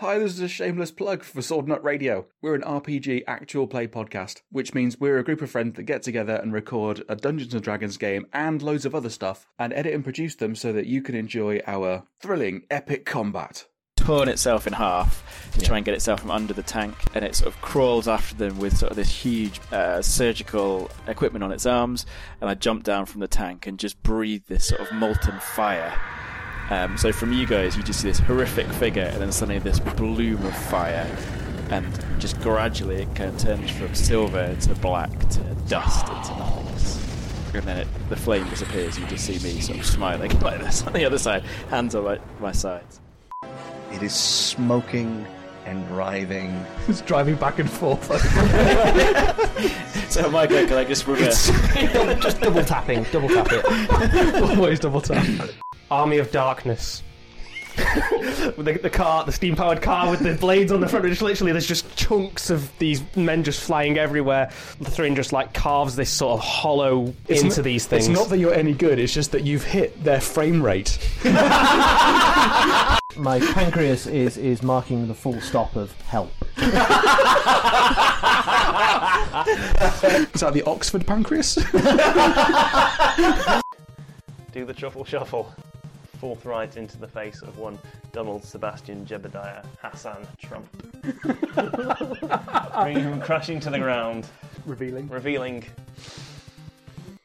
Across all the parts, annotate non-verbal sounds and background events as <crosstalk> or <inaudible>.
Hi, this is a shameless plug for Sword Nut Radio. We're an RPG actual play podcast, which means we're a group of friends that get together and record a Dungeons and Dragons game and loads of other stuff, and edit and produce them so that you can enjoy our thrilling, epic combat. torn itself in half to try and get itself from under the tank, and it sort of crawls after them with sort of this huge uh, surgical equipment on its arms. And I jump down from the tank and just breathe this sort of molten fire. Um, so from you guys, you just see this horrific figure, and then suddenly this bloom of fire, and just gradually it kind of turns from silver to black to dust into nothingness. And then it, the flame disappears. You just see me sort of smiling <laughs> like this on the other side, hands on my, my sides. It is smoking and writhing. <laughs> It's driving back and forth. So Michael, can I just reverse? <laughs> Just double tapping, double tap it. Always double tap. Army of Darkness. <laughs> the, the car, the steam powered car with the blades on the front, just literally there's just chunks of these men just flying everywhere. The Thrin just like carves this sort of hollow It's into not- these things. It's not that you're any good, it's just that you've hit their frame rate. <laughs> My pancreas is, is marking the full stop of help. <laughs> Is that the Oxford pancreas? Do the truffle shuffle. Forthright into the face of one Donald Sebastian Jebediah Hassan Trump. <laughs> Bringing him crashing to the ground, Revealing. revealing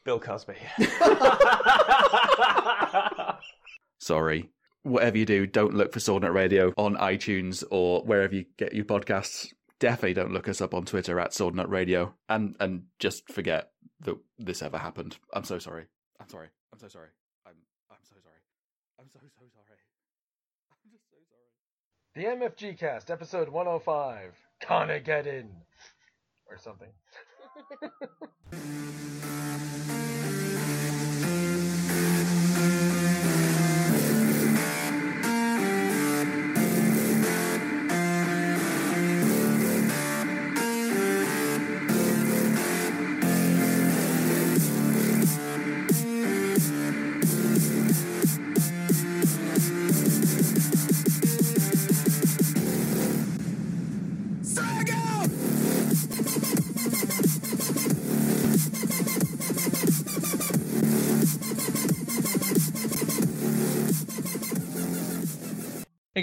Bill Cosby. <laughs> Sorry. Whatever you do, don't look for Sword Nut Radio on iTunes or wherever you get your podcasts. Definitely don't look us up on Twitter at Sword Nut Radio. And and just forget that this ever happened. I'm so sorry. I'm sorry. I'm so sorry. I'm I'm so sorry. I'm so so sorry. I'm just so sorry. The MFG cast, episode 105. Conageddon. Or something. <laughs>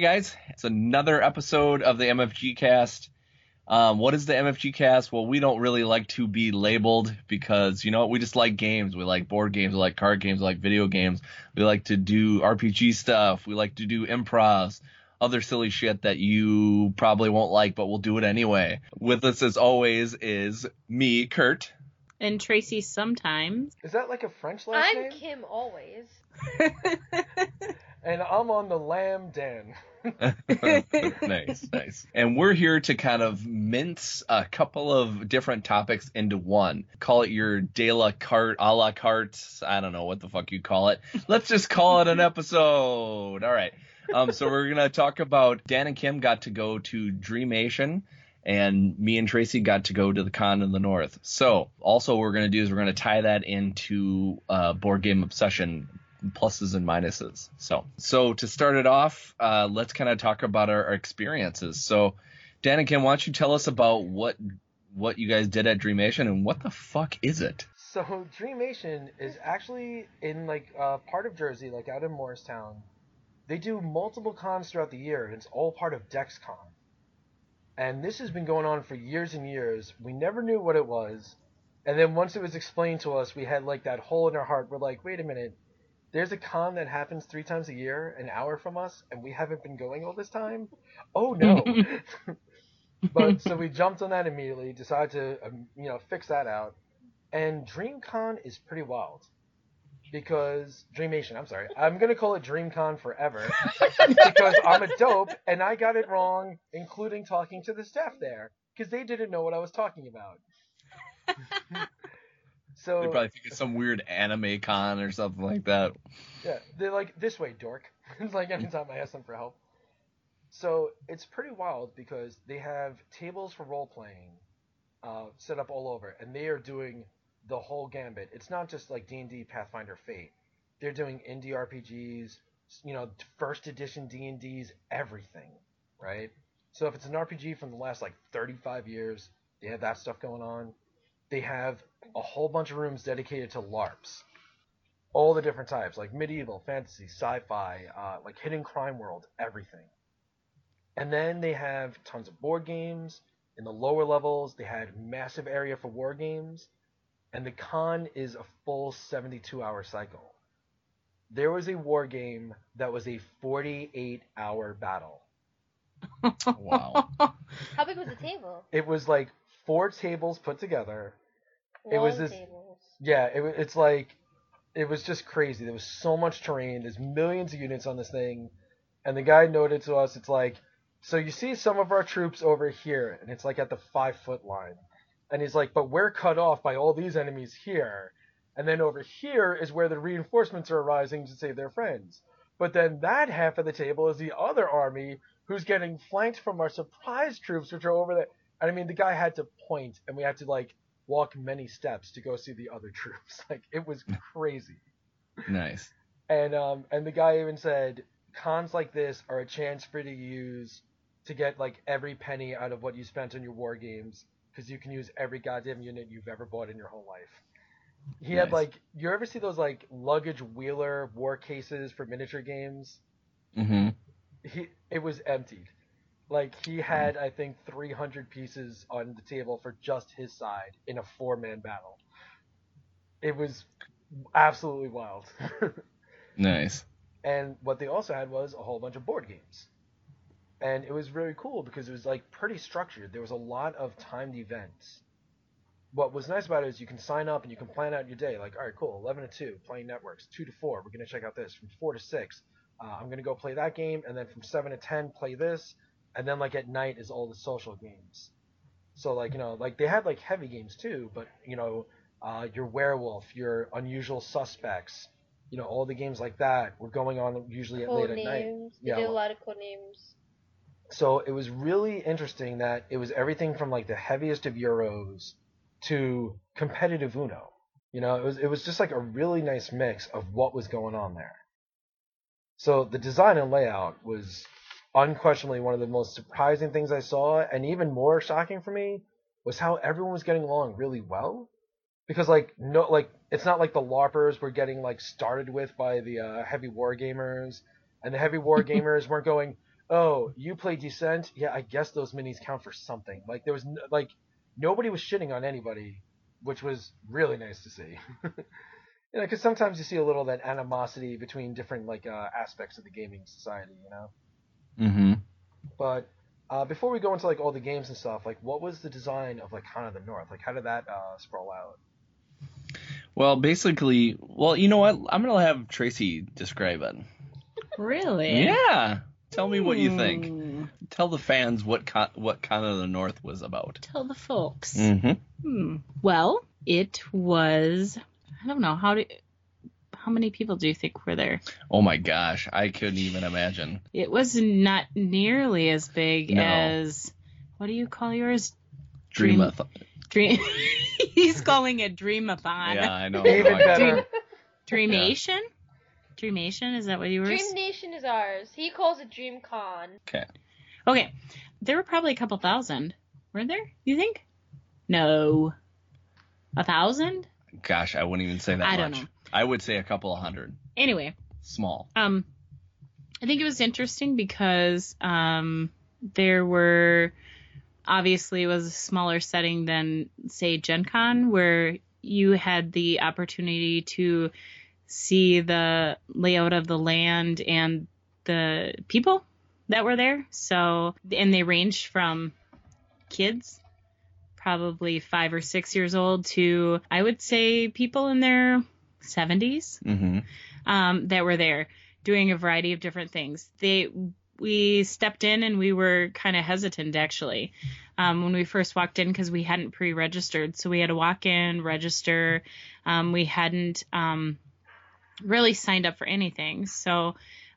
guys, it's another episode of the MFG Cast. Um, what is the MFG Cast? Well, we don't really like to be labeled because you know we just like games. We like board games, we like card games, we like video games. We like to do RPG stuff. We like to do improvs, other silly shit that you probably won't like, but we'll do it anyway. With us as always is me, Kurt. And Traci sometimes. Is that like a French last I'm name? Kim always. <laughs> And I'm on the Lamb Den. <laughs> nice, nice. And we're here to kind of mince a couple of different topics into one. Call it your de la carte, a la carte. I don't know what the fuck you call it. Let's just call it an episode. All right. Um, so we're gonna talk about Dan and Kim got to go to Dreamation, and me and Traci got to go to the con in the north. So also what we're gonna do is we're gonna tie that into uh, board game obsession pluses and minuses. So, so to start it off, uh, let's kind of talk about our, our experiences. So, Dan and Kim, why don't you tell us about what what you guys did at Dreamation and what the fuck is it? So Dreamation is actually in like uh, part of Jersey, like out in Morristown. They do multiple cons throughout the year, and it's all part of DexCon. And this has been going on for years and years. We never knew what it was, and then once it was explained to us, we had like that hole in our heart. We're like, wait a minute, there's a con that happens three times a year, an hour from us, and we haven't been going all this time. Oh no! <laughs> <laughs> but so we jumped on that immediately, decided to um, you know fix that out, and DreamCon is pretty wild because Dreamation. I'm sorry, I'm gonna call it DreamCon forever <laughs> because I'm a dope and I got it wrong, including talking to the staff there because they didn't know what I was talking about. So They probably think it's some weird anime con or something like that. Yeah, they're like this way, dork. <laughs> it's like anytime I ask them for help. So it's pretty wild because they have tables for role playing uh, set up all over, and they are doing the whole gambit. It's not just like D and D, Pathfinder, Fate. They're doing indie RPGs, you know, first edition D and D's, everything. right? So if it's an RPG from the last like 35 years, they have that stuff going on. They have a whole bunch of rooms dedicated to LARPs, all the different types, like medieval, fantasy, sci-fi, uh, like hidden crime world, everything. And then they have tons of board games. In the lower levels, they had massive area for war games, and the con is a full 72-hour cycle. There was a war game that was a 48-hour battle. <laughs> Wow. How big was the table? It was like four tables put together. It was this- tables. Yeah, it, it's like it was just crazy. There was so much terrain. There's millions of units on this thing, and the guy noted to us, it's like, so you see some of our troops over here, and it's like at the five foot line, and he's like, but we're cut off by all these enemies here, and then over here is where the reinforcements are arising to save their friends. But then that half of the table is the other army who's getting flanked from our surprise troops, which are over there. And I mean, the guy had to point, and we had to like walk many steps to go see the other <laughs> troops. Like it was crazy. Nice. And um and the guy even said cons like this are a chance for you to use to get like every penny out of what you spent on your war games because you can use every goddamn unit you've ever bought in your whole life. He had like you ever see those like luggage wheeler war cases for miniature games? Mm-hmm. He it was emptied. Like he had I think 300 pieces on the table for just his side in a four-man battle. It was absolutely wild. <laughs> Nice. And what they also had was a whole bunch of board games. And it was really cool because it was like pretty structured. There was a lot of timed events. What was nice about it is you can sign up and you can plan out your day. Like, all right, cool, 11 to 2, playing networks. 2 to 4, we're going to check out this. From 4 to 6, uh, I'm going to go play that game. And then from 7 to 10, play this. And then, like, at night is all the social games. So, like, you know, like they had, like, heavy games too, but, you know, uh, your werewolf, your unusual suspects, you know, all the games like that were going on usually at late Code at night. They Yeah, did a lot of Codenames. So it was really interesting that it was everything from like the heaviest of Euros to competitive Uno. You know, it was it was just like a really nice mix of what was going on there. So the design and layout was unquestionably one of the most surprising things I saw, and even more shocking for me was how everyone was getting along really well. Because like no like it's not like the LARPers were getting like started with by the uh, heavy war gamers, and the heavy war <laughs> gamers weren't going, oh, you play Descent? Yeah, I guess those minis count for something. Like there was no, like nobody was shitting on anybody, which was really nice to see. <laughs> you know, because sometimes you see a little of that animosity between different like uh, aspects of the gaming society. You know, Mm-hmm. but uh, before we go into like all the games and stuff, like what was the design of like Con of the North? Like how did that uh, sprawl out? Well, basically, well, you know what? I'm gonna have Traci describe it. Really? Yeah. Tell me what you think. Hmm. Tell the fans what con- what Con of the North was about. Tell the folks. Mm-hmm. Hmm. Well, it was. I don't know how do. How many people do you think were there? Oh my gosh, I couldn't even imagine. It was not nearly as big No. as. What do you call yours? Dream. Dream- Dream. <laughs> He's calling it Dreamathon. Yeah, I know. Even Fuck. better. Dreamation. Dreamation. Is that what you were? Dream Nation is ours. He calls it Dream Con. Okay. Okay, there were probably a couple thousand. weren't there? You think? No. A thousand? Gosh, I wouldn't even say that I much. don't know. I would say a couple of hundred. Anyway, Small. um, I think it was interesting because um, there were obviously it was a smaller setting than say Gen Con where you had the opportunity to see the layout of the land and the people that were there. So and they ranged from kids probably 5 or 6 years old to I would say people in their 70s Mm-hmm. um, that were there doing a variety of different things. They we stepped in and we were kind of hesitant actually um, when we first walked in because we hadn't pre-registered, so we had to walk in, register. Um, we hadn't um, really signed up for anything, so.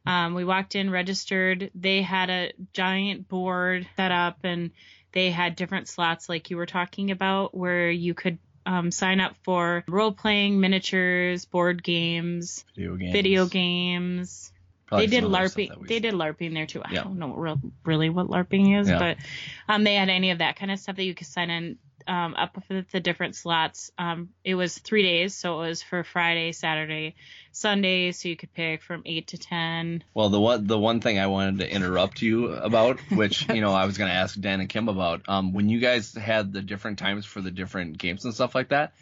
Um, we walked in, registered. They had a giant board set up, and they had different slots, like you were talking about, where you could um, sign up for role playing, miniatures, board games, Video games. video games, Probably they did some other stuff LARPing. They did LARPing there too. Yeah. I don't know real, really what LARPing is, Yeah. but um, they had any of that kind of stuff that you could sign in um, up with the different slots. Um, it was three days, so it was for Friday, Saturday, Sunday, so you could pick from eight to ten. Well, the one the one thing I wanted to interrupt you about, <laughs> which you know I was going to ask Dan and Kim about, um, when you guys had the different times for the different games and stuff like that,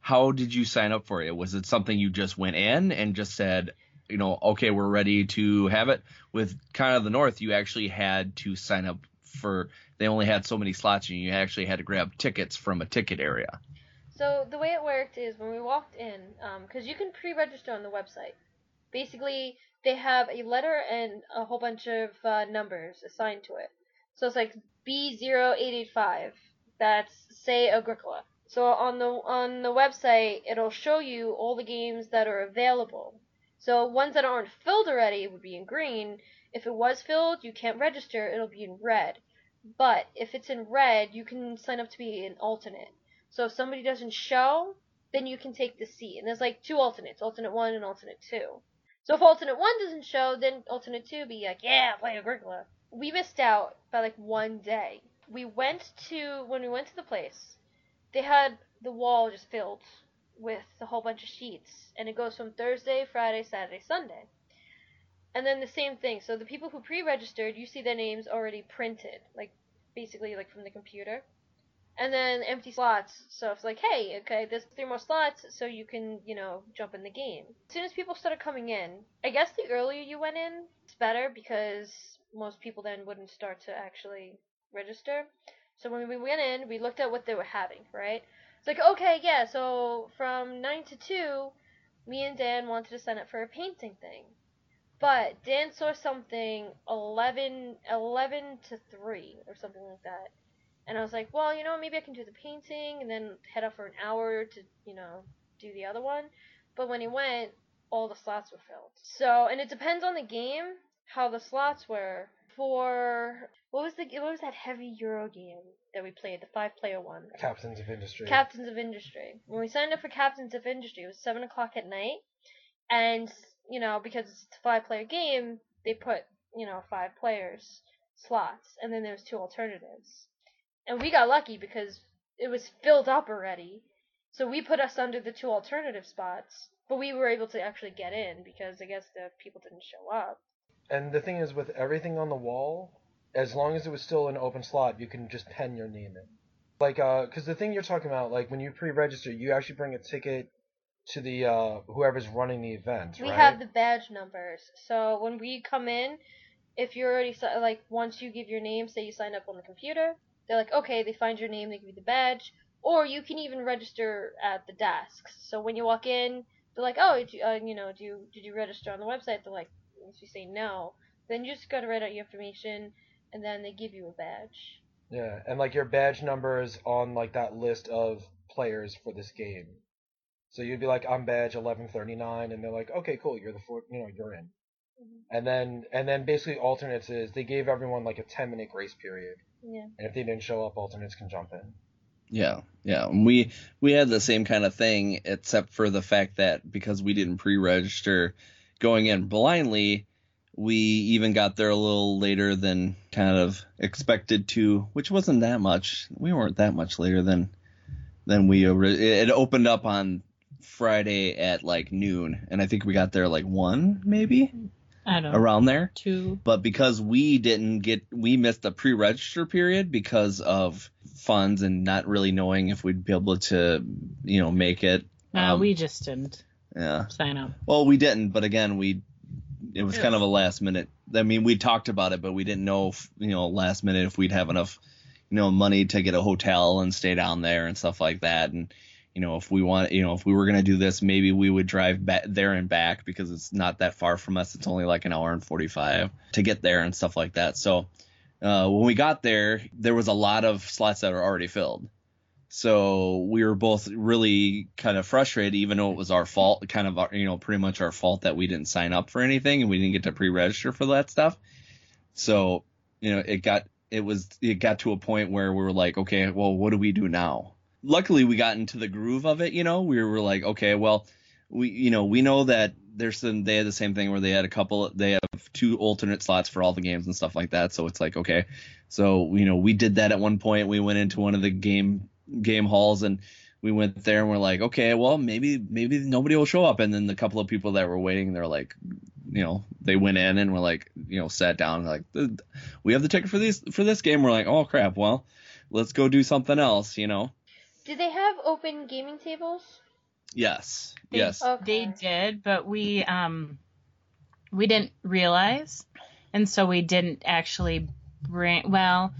how did you sign up for it? Was it something you just went in and just said, you know, okay, we're ready to have it? With Con of the North, you actually had to sign up for. They only had so many slots, and you actually had to grab tickets from a ticket area. So the way it worked is when we walked in, because you can pre-register on the website. Basically, they have a letter and a whole bunch of uh, numbers assigned to it. So it's like B0885. That's say Agricola. So on the on the website, it'll show you all the games that are available. So ones that aren't filled already would be in green. If it was filled, you can't register. It'll be in red. But if it's in red, you can sign up to be an alternate. So if somebody doesn't show, then you can take the seat. And there's like two alternates, alternate one and alternate two. So if alternate one doesn't show, then alternate two be like, yeah, play Agricola. We missed out by like one day. We went to when we went to the place, they had the wall just filled with a whole bunch of sheets, and it goes from Thursday, Friday, Saturday, Sunday. And then the same thing. So the people who pre-registered, you see their names already printed, like basically like from the computer and then empty slots. So it's like, hey, okay, there's three more slots, so you can, you know, jump in the game. As soon as people started coming in, I guess the earlier you went in, it's better because most people then wouldn't start to actually register. So when we went in, we looked at what they were having, right? It's like, okay, yeah, so from 9 to 2, me and Dan wanted to sign up for a painting thing. But Dan saw something 11, 11 to 3 or something like that. And I was like, well, you know, maybe I can do the painting and then head up for an hour to, you know, do the other one. But when he went, all the slots were filled. So, and it depends on the game how the slots were. For what was the what was that heavy Euro game that we played, the five player one? Captains of Industry. Captains of Industry. When we signed up for Captains of Industry, it was seven o'clock at night, and you know because it's a five player game, they put you know five players slots, and then there was two alternatives, and we got lucky because it was filled up already, so we put us under the two alternative spots, but we were able to actually get in because I guess the people didn't show up. And the thing is, with everything on the wall, as long as it was still an open slot, you can just pen your name in. Like, uh, because the thing you're talking about, like when you pre-register, you actually bring a ticket to the uh whoever's running the event, We right? have the badge numbers. So when we come in, if you're already si- like once you give your name, say you sign up on the computer, they're like, okay, they find your name, they give you the badge, or you can even register at the desks. So when you walk in, they're like, oh, did you, uh, you know, do you, did you register on the website? They're like, if you say no, then you just gotta write out your information, and then they give you a badge. Yeah, and like your badge number is on like that list of players for this game. So you'd be like, I'm badge eleven thirty nine, and they're like, okay, cool, you're the four, you know, you're in. Mm-hmm. And then and then basically alternates is they gave everyone like a ten minute grace period, Yeah. and if they didn't show up, alternates can jump in. Yeah, yeah. And We we had the same kind of thing, except for the fact that because we didn't pre-register going in blindly, we even got there a little later than kind of expected to, which wasn't that much. We weren't that much later than than we it opened up on Friday at like noon, and I think we got there like one maybe I don't know. around there. Two. But because we didn't get, we missed the pre-register period because of funds and not really knowing if we'd be able to, you know, make it. No, Um, we just didn't Yeah. sign up. Well, we didn't, but again, we, it was kind of a last minute. I mean, we talked about it, but we didn't know, if, you know, last minute if we'd have enough, you know, money to get a hotel and stay down there and stuff like that. And, you know, if we want, you know, if we were going to do this, maybe we would drive back there and back because it's not that far from us. It's only like an hour and 45 to get there and stuff like that. So, uh, when we got there, there was a lot of slots that are already filled. So we were both really kind of frustrated, even though it was our fault, kind of, you know, pretty much our fault that we didn't sign up for anything and we didn't get to pre-register for that stuff. So, you know, it got, it was, it got to a point where we were like, okay, well, what do we do now? Luckily, we got into the groove of it, you know, we were like, okay, well, we you know we know that there's some they had the same thing where they had a couple they have two alternate slots for all the games and stuff like that. So it's like okay. So you know we did that at one point. We went into one of the game game halls and we went there and we're like okay well maybe maybe nobody will show up. And then the couple of people that were waiting they're like you know they went in and were like you know sat down like we have the ticket for this for this game. We're like oh crap. Well let's go do something else you know Do they have open gaming tables? yes They, yes they did, but we um we didn't realize, and so we didn't actually bring. Well,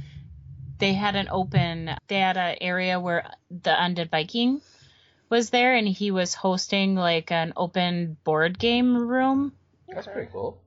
they had an open. They had an area where the Undead Viking was there, and he was hosting like an open board game room, That's pretty cool.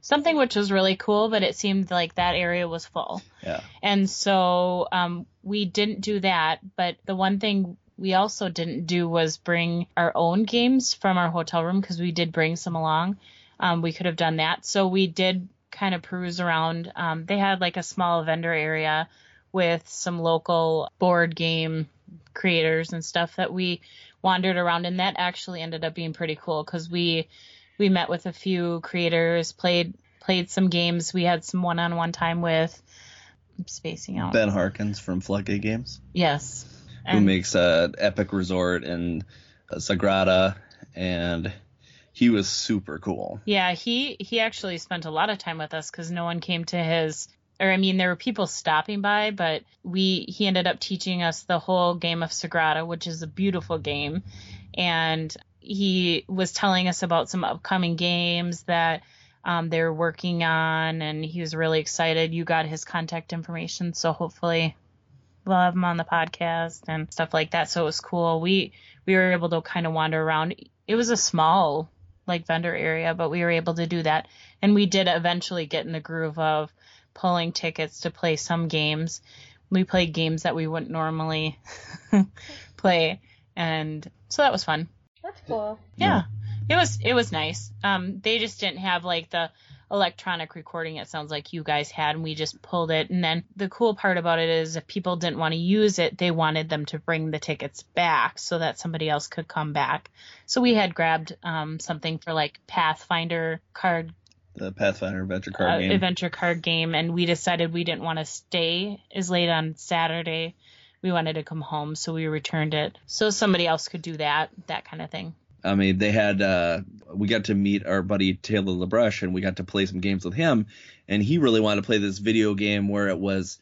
Something which was really cool. But it seemed like that area was full. yeah And so um, we didn't do that. But the one thing we also didn't do was bring our own games from our hotel room because we did bring some along. Um, we could have done that. So we did kind of peruse around. Um, they had like a small vendor area with some local board game creators and stuff that we wandered around and that actually ended up being pretty cool because we we met with a few creators played played some games. We had some one-on-one time with I'm spacing out. Ben Harkins from Floodgate Games. Yes. Who And- makes uh, Epic Resort and uh, Sagrada, and he was super cool. Yeah, he he actually spent a lot of time with us because no one came to his. Or I mean, there were people stopping by, but we he ended up teaching us the whole game of Sagrada, which is a beautiful game, and he was telling us about some upcoming games that um, they're working on, and he was really excited. You got his contact information, so hopefully we'll have him on the podcast and stuff like that. So it was cool. We we were able to kind of wander around. It was a small like vendor area, but we were able to do that. And we did eventually get in the groove of pulling tickets to play some games. We played games that we wouldn't normally <laughs> play, and so that was fun. That's cool. Yeah. It was it was nice. Um they just didn't have like the electronic recording it sounds like you guys had and we just pulled it and then the cool part about it is if people didn't want to use it they wanted them to bring the tickets back so that somebody else could come back so we had grabbed um something for like pathfinder card The Pathfinder Adventure card uh, game. adventure card game and we decided we didn't want to stay as late on saturday we wanted to come home so we returned it. So somebody else could do that that kind of thing. I mean, they had uh, we got to meet our buddy Taylor LaBrush, and we got to play some games with him, and he really wanted to play this video game where it was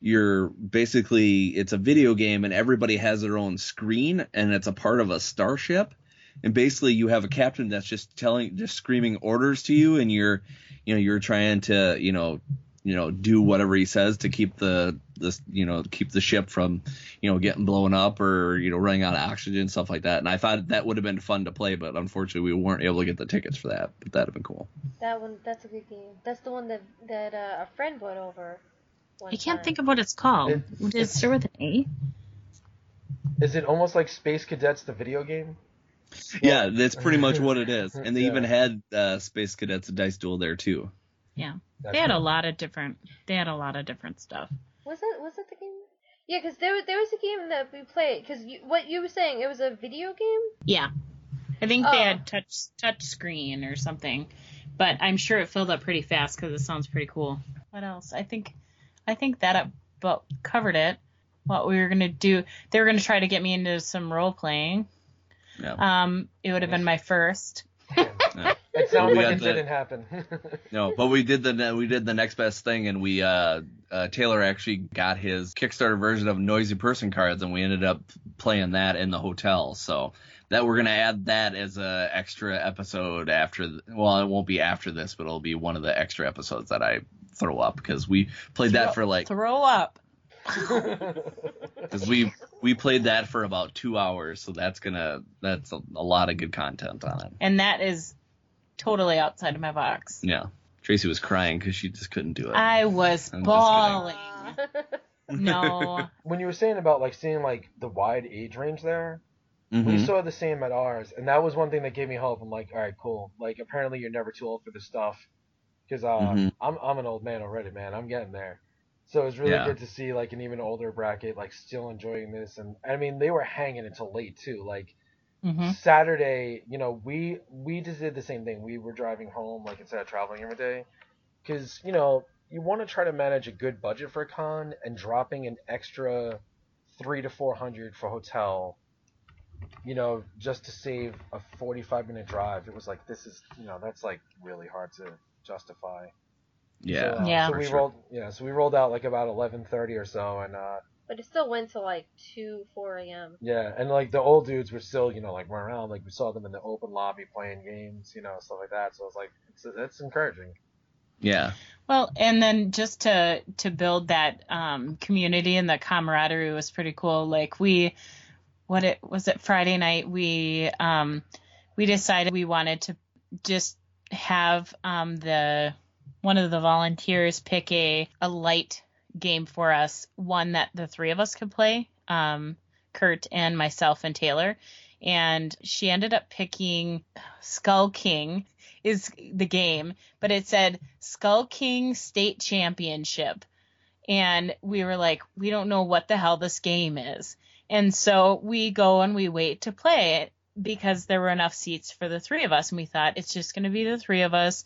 you're basically it's a video game and everybody has their own screen and it's a part of a starship. And basically you have a captain that's just telling just screaming orders to you and you're you know you're trying to you know you know do whatever he says to keep the this you know keep the ship from you know getting blown up or you know running out of oxygen stuff like that and i thought that would have been fun to play but unfortunately we weren't able to get the tickets for that but that'd have been cool That one, that's a good game. That's the one that that uh, a friend brought over. One i can't time. think of what it's called does it start with an a Is it almost like Space Cadets, the video game? yeah that's pretty much what it is and they Yeah. even had uh, space cadets a dice duel there too Yeah. That's they had a lot of different they had a lot of different stuff. Was it was it the game? Yeah, because there there was a game that we played. Because you, what you were saying, it was a video game. Yeah. I think Oh. they had touch touch screen or something. But I'm sure it filled up pretty fast cuz it sounds pretty cool. What else? I think I think that about covered it. What we were going to do, they were going to try to get me into some role playing. Yeah. Um it would have been my first. It sounds like got it the- didn't happen. <laughs> No, but we did the we did the next best thing, and we uh, uh, Taylor actually got his Kickstarter version of Noisy Person cards, and we ended up playing that in the hotel. So that we're gonna add that as a extra episode after. th- Well, it won't be after this, but it'll be one of the extra episodes that I throw up because we played that for like Throw up. <laughs> because we we played that for about two hours. So that's gonna that's a, a lot of good content on it. And that is totally outside of my box. Yeah, Traci was crying because she just couldn't do it. I was I'm bawling. No. <laughs> when you were saying about like seeing like the wide age range there, we Mhm. saw the same at ours, and that was one thing that gave me hope. I'm like, all right, cool. Like apparently you're never too old for this stuff, because uh, Mhm. I'm I'm an old man already, man. I'm getting there. So it's really Yeah. good to see like an even older bracket like still enjoying this, and I mean they were hanging until late too. Like Mhm. Saturday, you know, we we just did the same thing. We were driving home, like instead of traveling every day, because you know you want to try to manage a good budget for a con, and dropping an extra three to four hundred for hotel, you know, just to save a forty-five minute drive. It was like this is, you know, that's like really hard to justify. Yeah, So, uh, Yeah. So we sure. rolled, yeah. So we rolled out like about eleven thirty or so, and uh, But it still went to like 2, 4 a.m. yeah, and like the old dudes were still, you know, like running around. Like we saw them in the open lobby playing games, you know, stuff like that. So it's like it's it's encouraging. Yeah. Well, and then just to to build that um, community and the camaraderie was pretty cool. Like we, what it was it Friday night we um, we decided we wanted to just have um, the one of the volunteers pick a a light game for us, one that the three of us could play, um, Kurt and myself and Taylor. And she ended up picking Skull King is the game, but it said Skull King State Championship. And we were like, we don't know what the hell this game is. And so we go and we wait to play it because there were enough seats for the three of us. And we thought it's just going to be the three of us.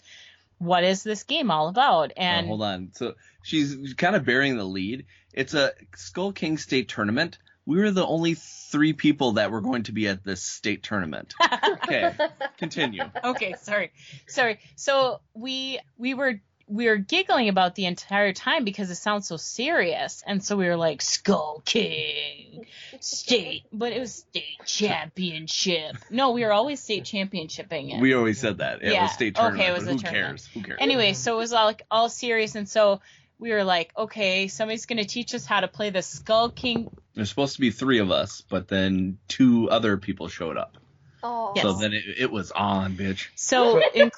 What is this game all about? Uh, And hold on. So she's kind of bearing the lead. It's a Skull King State tournament. We were the only three people that were going to be at this state tournament. <laughs> Okay, continue. <laughs> okay, sorry, sorry. So we we were we were giggling about the entire time because it sounds so serious, and so we were like Skull King State, <laughs> but it was state championship. No, we were always state championshiping it. We always said that. It Yeah, was state okay, it was but a who tournament. cares? Who cares? Anyway, so it was all like all serious, and so we were like, okay, somebody's gonna teach us how to play the Skull King. There's supposed to be three of us, but then two other people showed up. Oh. Yes. So then it, it was on, bitch. So <laughs> inclu-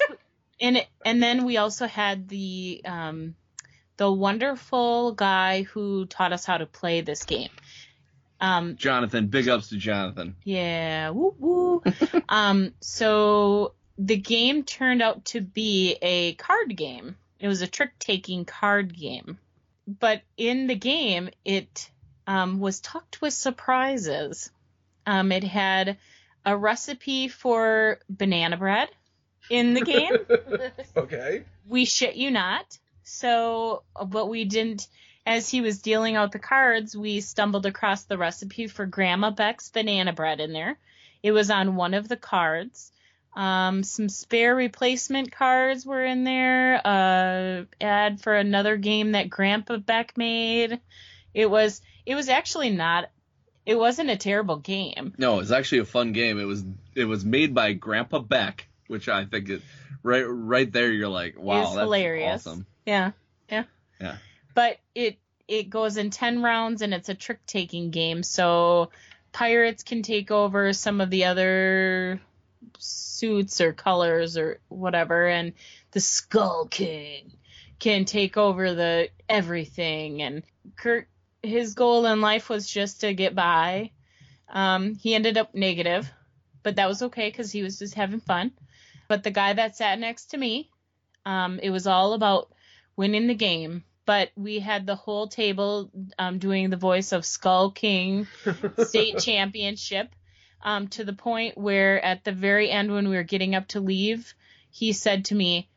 and it, and then we also had the um the wonderful guy who taught us how to play this game. Um Jonathan, big ups to Jonathan. yeah, woo woo. <laughs> um so the game turned out to be a card game. It was a trick-taking card game. But in the game it um was tucked with surprises. Um it had a recipe for banana bread in the game. <laughs> okay. we shit you not. So, but we didn't, as he was dealing out the cards, we stumbled across the recipe for Grandma Beck's banana bread in there. It was on one of the cards. Um, some spare replacement cards were in there. Uh, ad for another game that Grandpa Beck made. It was, it was actually not, it wasn't a terrible game. No, it was actually a fun game. It was it was made by Grandpa Beck, which I think is right right there. You're like, wow, is that's hilarious. awesome. Yeah, yeah. Yeah. But it it goes in ten rounds and it's a trick taking game, so pirates can take over some of the other suits or colors or whatever, and the Skull King can take over the everything. And Kurt, his goal in life was just to get by. Um, he ended up negative, but that was okay because he was just having fun. But the guy that sat next to me, um, it was all about winning the game. But we had the whole table um, doing the voice of Skull King <laughs> State Championship um, to the point where at the very end, when we were getting up to leave, he said to me,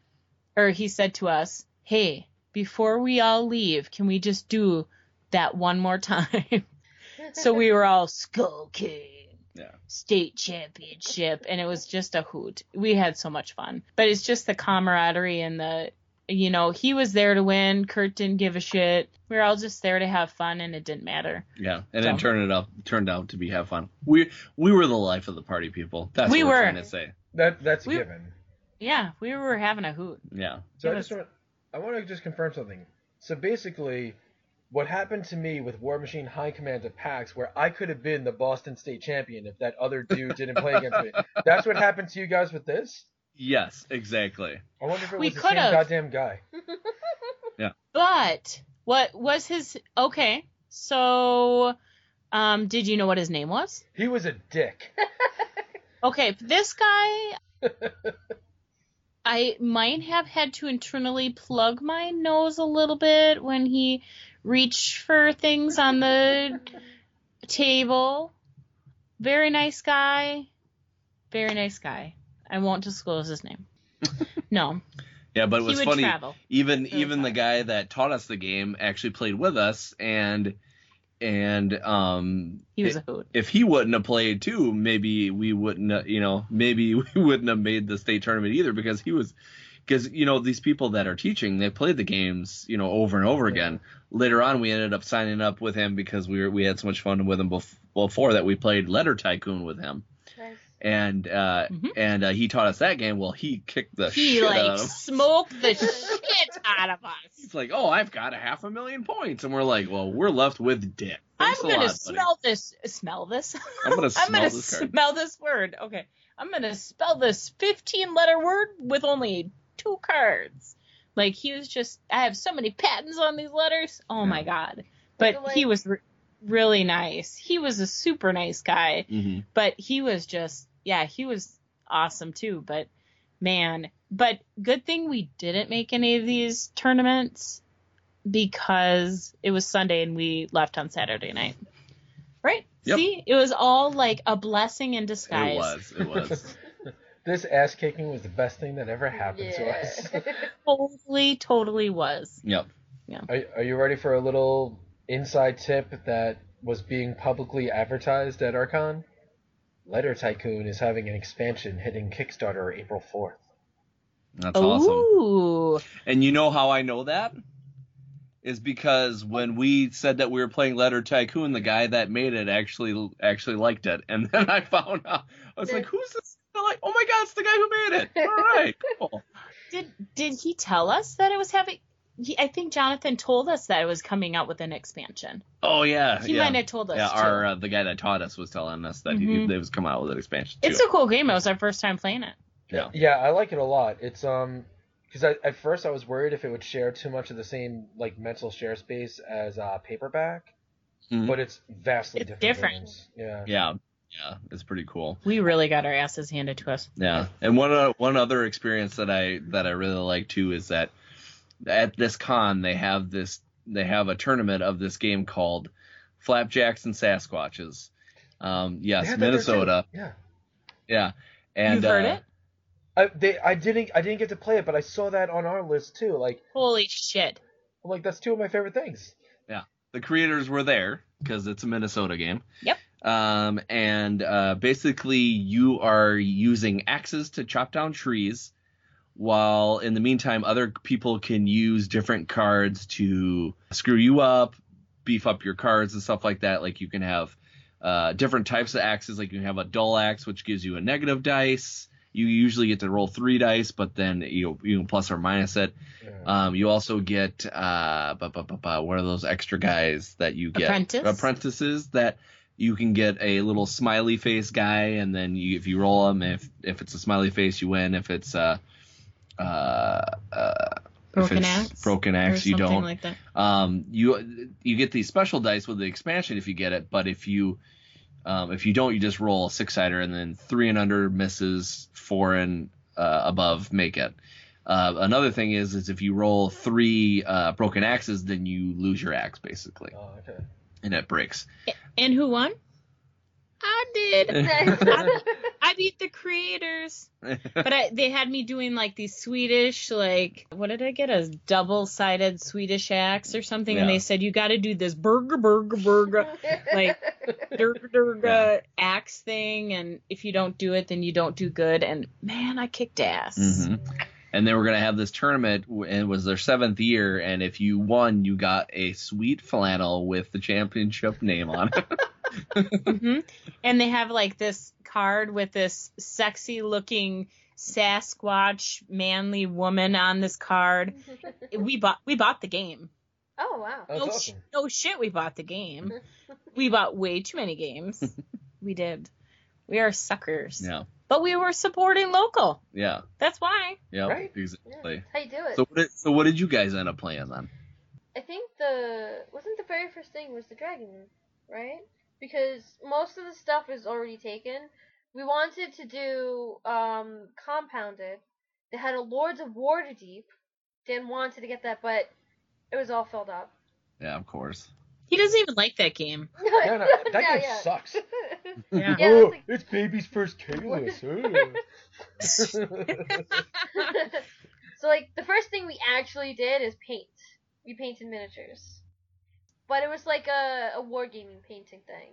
or he said to us, Hey, before we all leave, can we just do that one more time? <laughs> so we were all Skull King Yeah. state championship and it was just a hoot. We had so much fun. But it's just the camaraderie and the you know, he was there to win, Kurt didn't give a shit. We were all just there to have fun and it didn't matter. Yeah, and So- it turned it up turned out to be have fun. We we were the life of the party, people. That's We what we're were. trying to say. That that's a We- given. Yeah, we were having a hoot. Yeah. So It I just was- want I want to just confirm something. So basically, what happened to me with Warmachine High Command at PAX, where I could have been the Boston State Champion if that other dude didn't play against me. <laughs> That's what happened to you guys with this. Yes, exactly. I wonder if it We was the same could've. goddamn guy. <laughs> Yeah. But what was his okay. So um did you know what his name was? He was a dick. <laughs> Okay, this guy I might have had to internally plug my nose a little bit when he reached for things on the table. Very nice guy. very nice guy. I won't disclose his name. <laughs> No, Yeah, but it was would funny. travel. Even Really even the guy that taught us the game actually played with us, and and um, He was a hoot. If he wouldn't have played too, maybe we wouldn't. You know, maybe <laughs> we wouldn't have made the state tournament either because he was. Because you know these people that are teaching, they played the games, you know, over and over again. Later on, we ended up signing up with him because we were we had so much fun with him bef- before that. We played Letter Tycoon with him, Nice. and uh, and uh, he taught us that game. Well, he kicked the He shit out like of him. smoked the <laughs> shit out of us. It's like, oh, I've got a half a million points, and we're like, well, we're left with dick. Thanks I'm gonna lot, buddy. smell this. Smell this. I'm gonna <laughs> I'm gonna this smell this word. Okay, I'm gonna spell this 15 letter word with only two cards. Like he was just. I have so many patents on these letters. Oh my god. But Like- he was re- really nice. He was a super nice guy. Mhm. But he was just. Yeah, he was awesome too. But man, but good thing we didn't make any of these tournaments because it was Sunday and we left on Saturday night. Right? Yep. See, it was all like a blessing in disguise. It was. It was. <laughs> This ass kicking was the best thing that ever happened to us. <laughs> totally, totally was. Yep. Yeah. Are, are you ready for a little inside tip that was being publicly advertised at Archon? Letter Tycoon is having an expansion hitting Kickstarter April 4th. That's awesome. Ooh. And you know how I know that? Is because when we said that we were playing Letter Tycoon, the guy that made it actually actually liked it, and then I found out I was like, "Who's this?" They're like, "Oh my God, it's the guy who made it." All right, <laughs> cool. Did did he tell us that it was having? He, I think Jonathan told us that it was coming out with an expansion. Oh yeah, He yeah. might have told us, Yeah, too. our uh, the guy that taught us was telling us that he, Mhm. they was coming out with an expansion too. It's a cool game. It was our first time playing it. yeah. Yeah, I like it a lot. It's um because at first I was worried if it would share too much of the same like mental share space as uh, paperback, Mhm. but it's vastly It's different. different. games. Yeah. Yeah, yeah, it's pretty cool. We really got our asses handed to us. Yeah, and one uh, one other experience that I that I really like too is that at this con they have this they have a tournament of this game called Flapjacks and Sasquatches. Um, yes, had that there, too. Minnesota. Yeah. Yeah, and You've heard uh, it? I they I didn't I didn't get to play it, but I saw that on our list too. Like Holy shit! I'm like that's two of my favorite things. Yeah, the creators were there because it's a Minnesota game. Yep. Um, and uh, basically, you are using axes to chop down trees, while in the meantime, other people can use different cards to screw you up, beef up your cards and stuff like that. Like you can have uh, different types of axes. Like you can have a dull axe, which gives you a negative dice. You usually get to roll three dice, but then you you can plus or minus it. Um, you also get uh, bu- bu- bu- bu- what are those extra guys that you get? Apprentice? Apprentices that you can get a little smiley face guy, and then you, if you roll them, if if it's a smiley face, you win. If it's a uh, uh, Broken if it's axe broken or axe, you don't. like that. Um, you you get these special dice with the expansion if you get it, but if you um, if you don't, you just roll a six sider, and then three and under misses, four and uh, above make it. Uh, another thing is, is if you roll three uh, broken axes, then you lose your axe basically, Oh, okay. and it breaks. And who won? I did. <laughs> I, I beat the creators, but I, they had me doing like these Swedish, like what did I get? A double-sided Swedish axe or something, and they said you got to do this burger, burger, burger, like <laughs> durga, durga axe thing, and if you don't do it, then you don't do good. And man, I kicked ass. hmm And they were gonna have this tournament, and it was their seventh year. And if you won, you got a sweet flannel with the championship name on it. <laughs> hmm And they have like this card with this sexy looking Sasquatch manly woman on this card. <laughs> We bought we bought the game. Oh wow. That's no, awesome. sh- no shit, we bought the game. <laughs> we bought way too many games. we did. We are suckers. yeah, But we were supporting local. yeah, That's why. yeah, Right? exactly. How you do it? So what, did, so what did you guys end up playing then? I think the wasn't the very first thing was the dragon, right? Because most of the stuff is already taken. We wanted to do um compounded. They had a Lords of Waterdeep. Dan wanted to get that, but it was all filled up. Yeah, of course. He doesn't even like that game. <laughs> Yeah, no, that Yeah, game yeah. sucks. <laughs> Yeah. Yeah, oh, like- it's baby's first Caylus. <laughs> so like the first thing we actually did is paint. We painted miniatures, but it was like a a wargaming painting thing.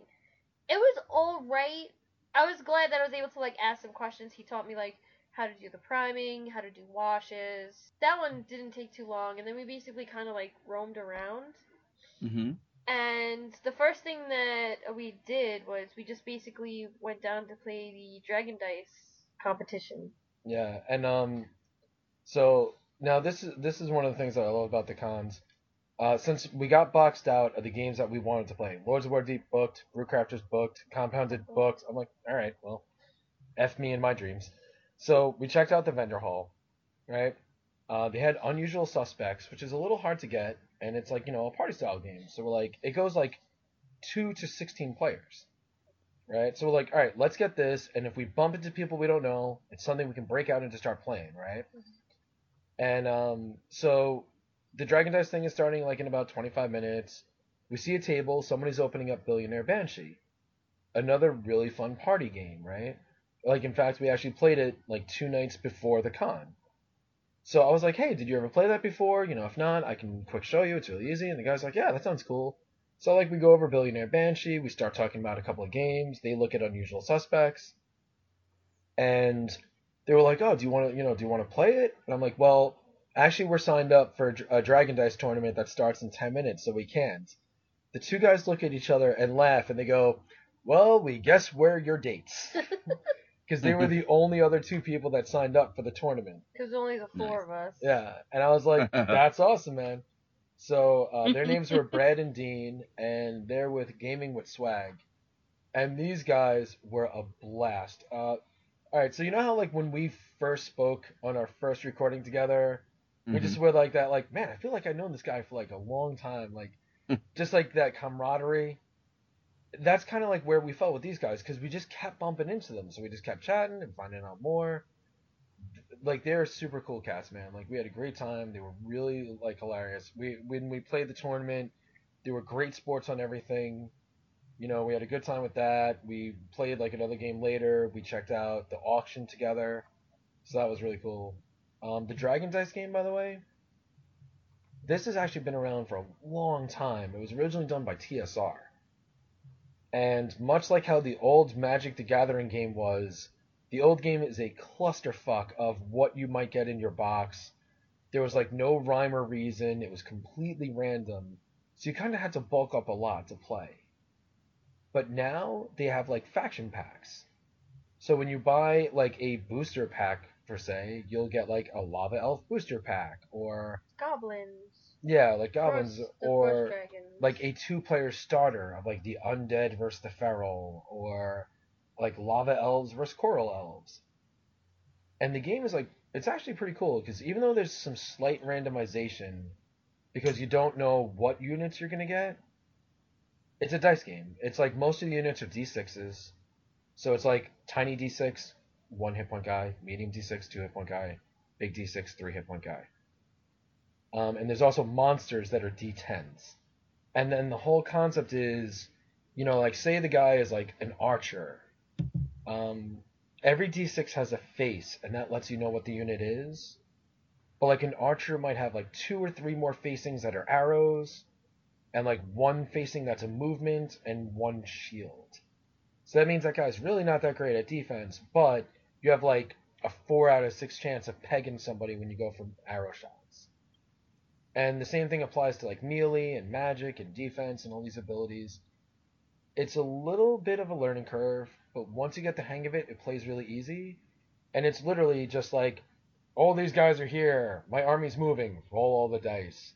It was all right. I was glad that I was able to like ask some questions. He taught me like how to do the priming, how to do washes. That one didn't take too long, and then we basically kind of like roamed around. Mm-hmm. And the first thing that we did was we just basically went down to play the Dragon Dice competition. Yeah, and um, so now this is this is one of the things that I love about the cons. Uh, since we got boxed out of the games that we wanted to play, Lords of Waterdeep booked, Brewcrafters booked, Compounded booked. I'm like, all right, well, f me and my dreams. So we checked out the vendor hall, right? Uh, they had unusual suspects, which is a little hard to get, and it's like you know a party style game. So we're like, it goes like two to sixteen players, right? So we're like, all right, let's get this, and if we bump into people we don't know, it's something we can break out and just start playing, right? And um, so the Dragon Dice thing is starting like in about 25 minutes. We see a table, somebody's opening up Billionaire Banshee. Another really fun party game, right? Like, in fact, we actually played it like two nights before the con. So I was like, hey, did you ever play that before? You know, if not, I can quick show you. It's really easy. And the guy's like, yeah, that sounds cool. So, like, we go over Billionaire Banshee. We start talking about a couple of games. They look at Unusual Suspects. And they were like, oh, do you want to, you know, do you want to play it? And I'm like, well, actually, we're signed up for a Dragon Dice tournament that starts in 10 minutes, so we can't. The two guys look at each other and laugh, and they go, well, we guess we're your dates. <laughs> Because they were the <laughs> only other two people that signed up for the tournament. Because only the four of us. Yeah, and I was like, <laughs> that's awesome, man. So uh, their <laughs> names were Brad and Dean, and they're with Gaming with Swag. And these guys were a blast. Uh, all right, so you know how like when we first spoke on our first recording together, we just were like that, like man, I feel like I've known this guy for like a long time, like just like that camaraderie. That's kind of like where we felt with these guys because we just kept bumping into them, so we just kept chatting and finding out more. Like they're super cool cast, man. Like we had a great time. They were really like hilarious. We when we played the tournament, they were great sports on everything. You know, we had a good time with that. We played like another game later. We checked out the auction together, so that was really cool. Um, the Dragon Dice game, by the way, this has actually been around for a long time. It was originally done by TSR. And much like how the old Magic the Gathering game was, the old game is a clusterfuck of what you might get in your box. There was like no rhyme or reason, it was completely random. So you kind of had to bulk up a lot to play. But now they have like faction packs. So when you buy like a booster pack per se, you'll get like a lava elf booster pack or Goblins. Yeah, like goblins Frost- or like a two-player starter of like the undead versus the feral or like lava elves versus coral elves. And the game is like it's actually pretty cool because even though there's some slight randomization because you don't know what units you're gonna get, it's a dice game. It's like most of the units are d6s, so it's like tiny d6, one hit point guy, medium d6, two hit point guy, big d6, three hit point guy. Um, and there's also monsters that are d10s. And then the whole concept is, you know, like say the guy is like an archer. Um, every d6 has a face, and that lets you know what the unit is. But like an archer might have like two or three more facings that are arrows, and like one facing that's a movement, and one shield. So that means that guy's really not that great at defense, but you have like a four out of six chance of pegging somebody when you go for arrow shots. And the same thing applies to like melee and magic and defense and all these abilities. It's a little bit of a learning curve, but once you get the hang of it, it plays really easy. And it's literally just like, all these guys are here. My army's moving. Roll all the dice.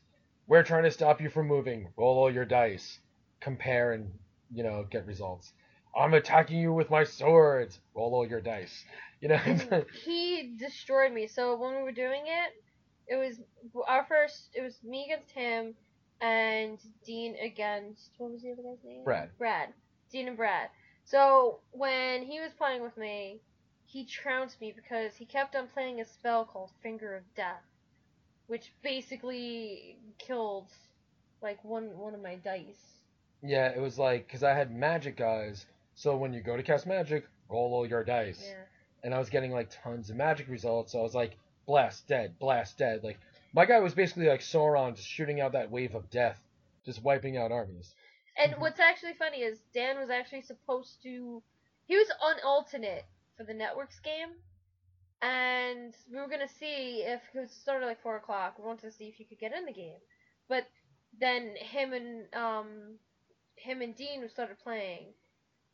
We're trying to stop you from moving. Roll all your dice. Compare and, you know, get results. I'm attacking you with my swords. Roll all your dice. You know, <laughs> he destroyed me. So when we were doing it, it was our first. It was me against him, and Dean against what was the other guy's name? Brad. Brad. Dean and Brad. So when he was playing with me, he trounced me because he kept on playing a spell called Finger of Death, which basically killed like one one of my dice. Yeah, it was like because I had magic guys, So when you go to cast magic, roll all your dice. Yeah. And I was getting like tons of magic results. So I was like, blast dead, blast dead. Like my guy was basically like Sauron, just shooting out that wave of death, just wiping out armies. And what's actually funny is Dan was actually supposed to. He was on alternate for the networks game, and we were gonna see if it started like four o'clock. We wanted to see if he could get in the game, but then him and um him and Dean started playing,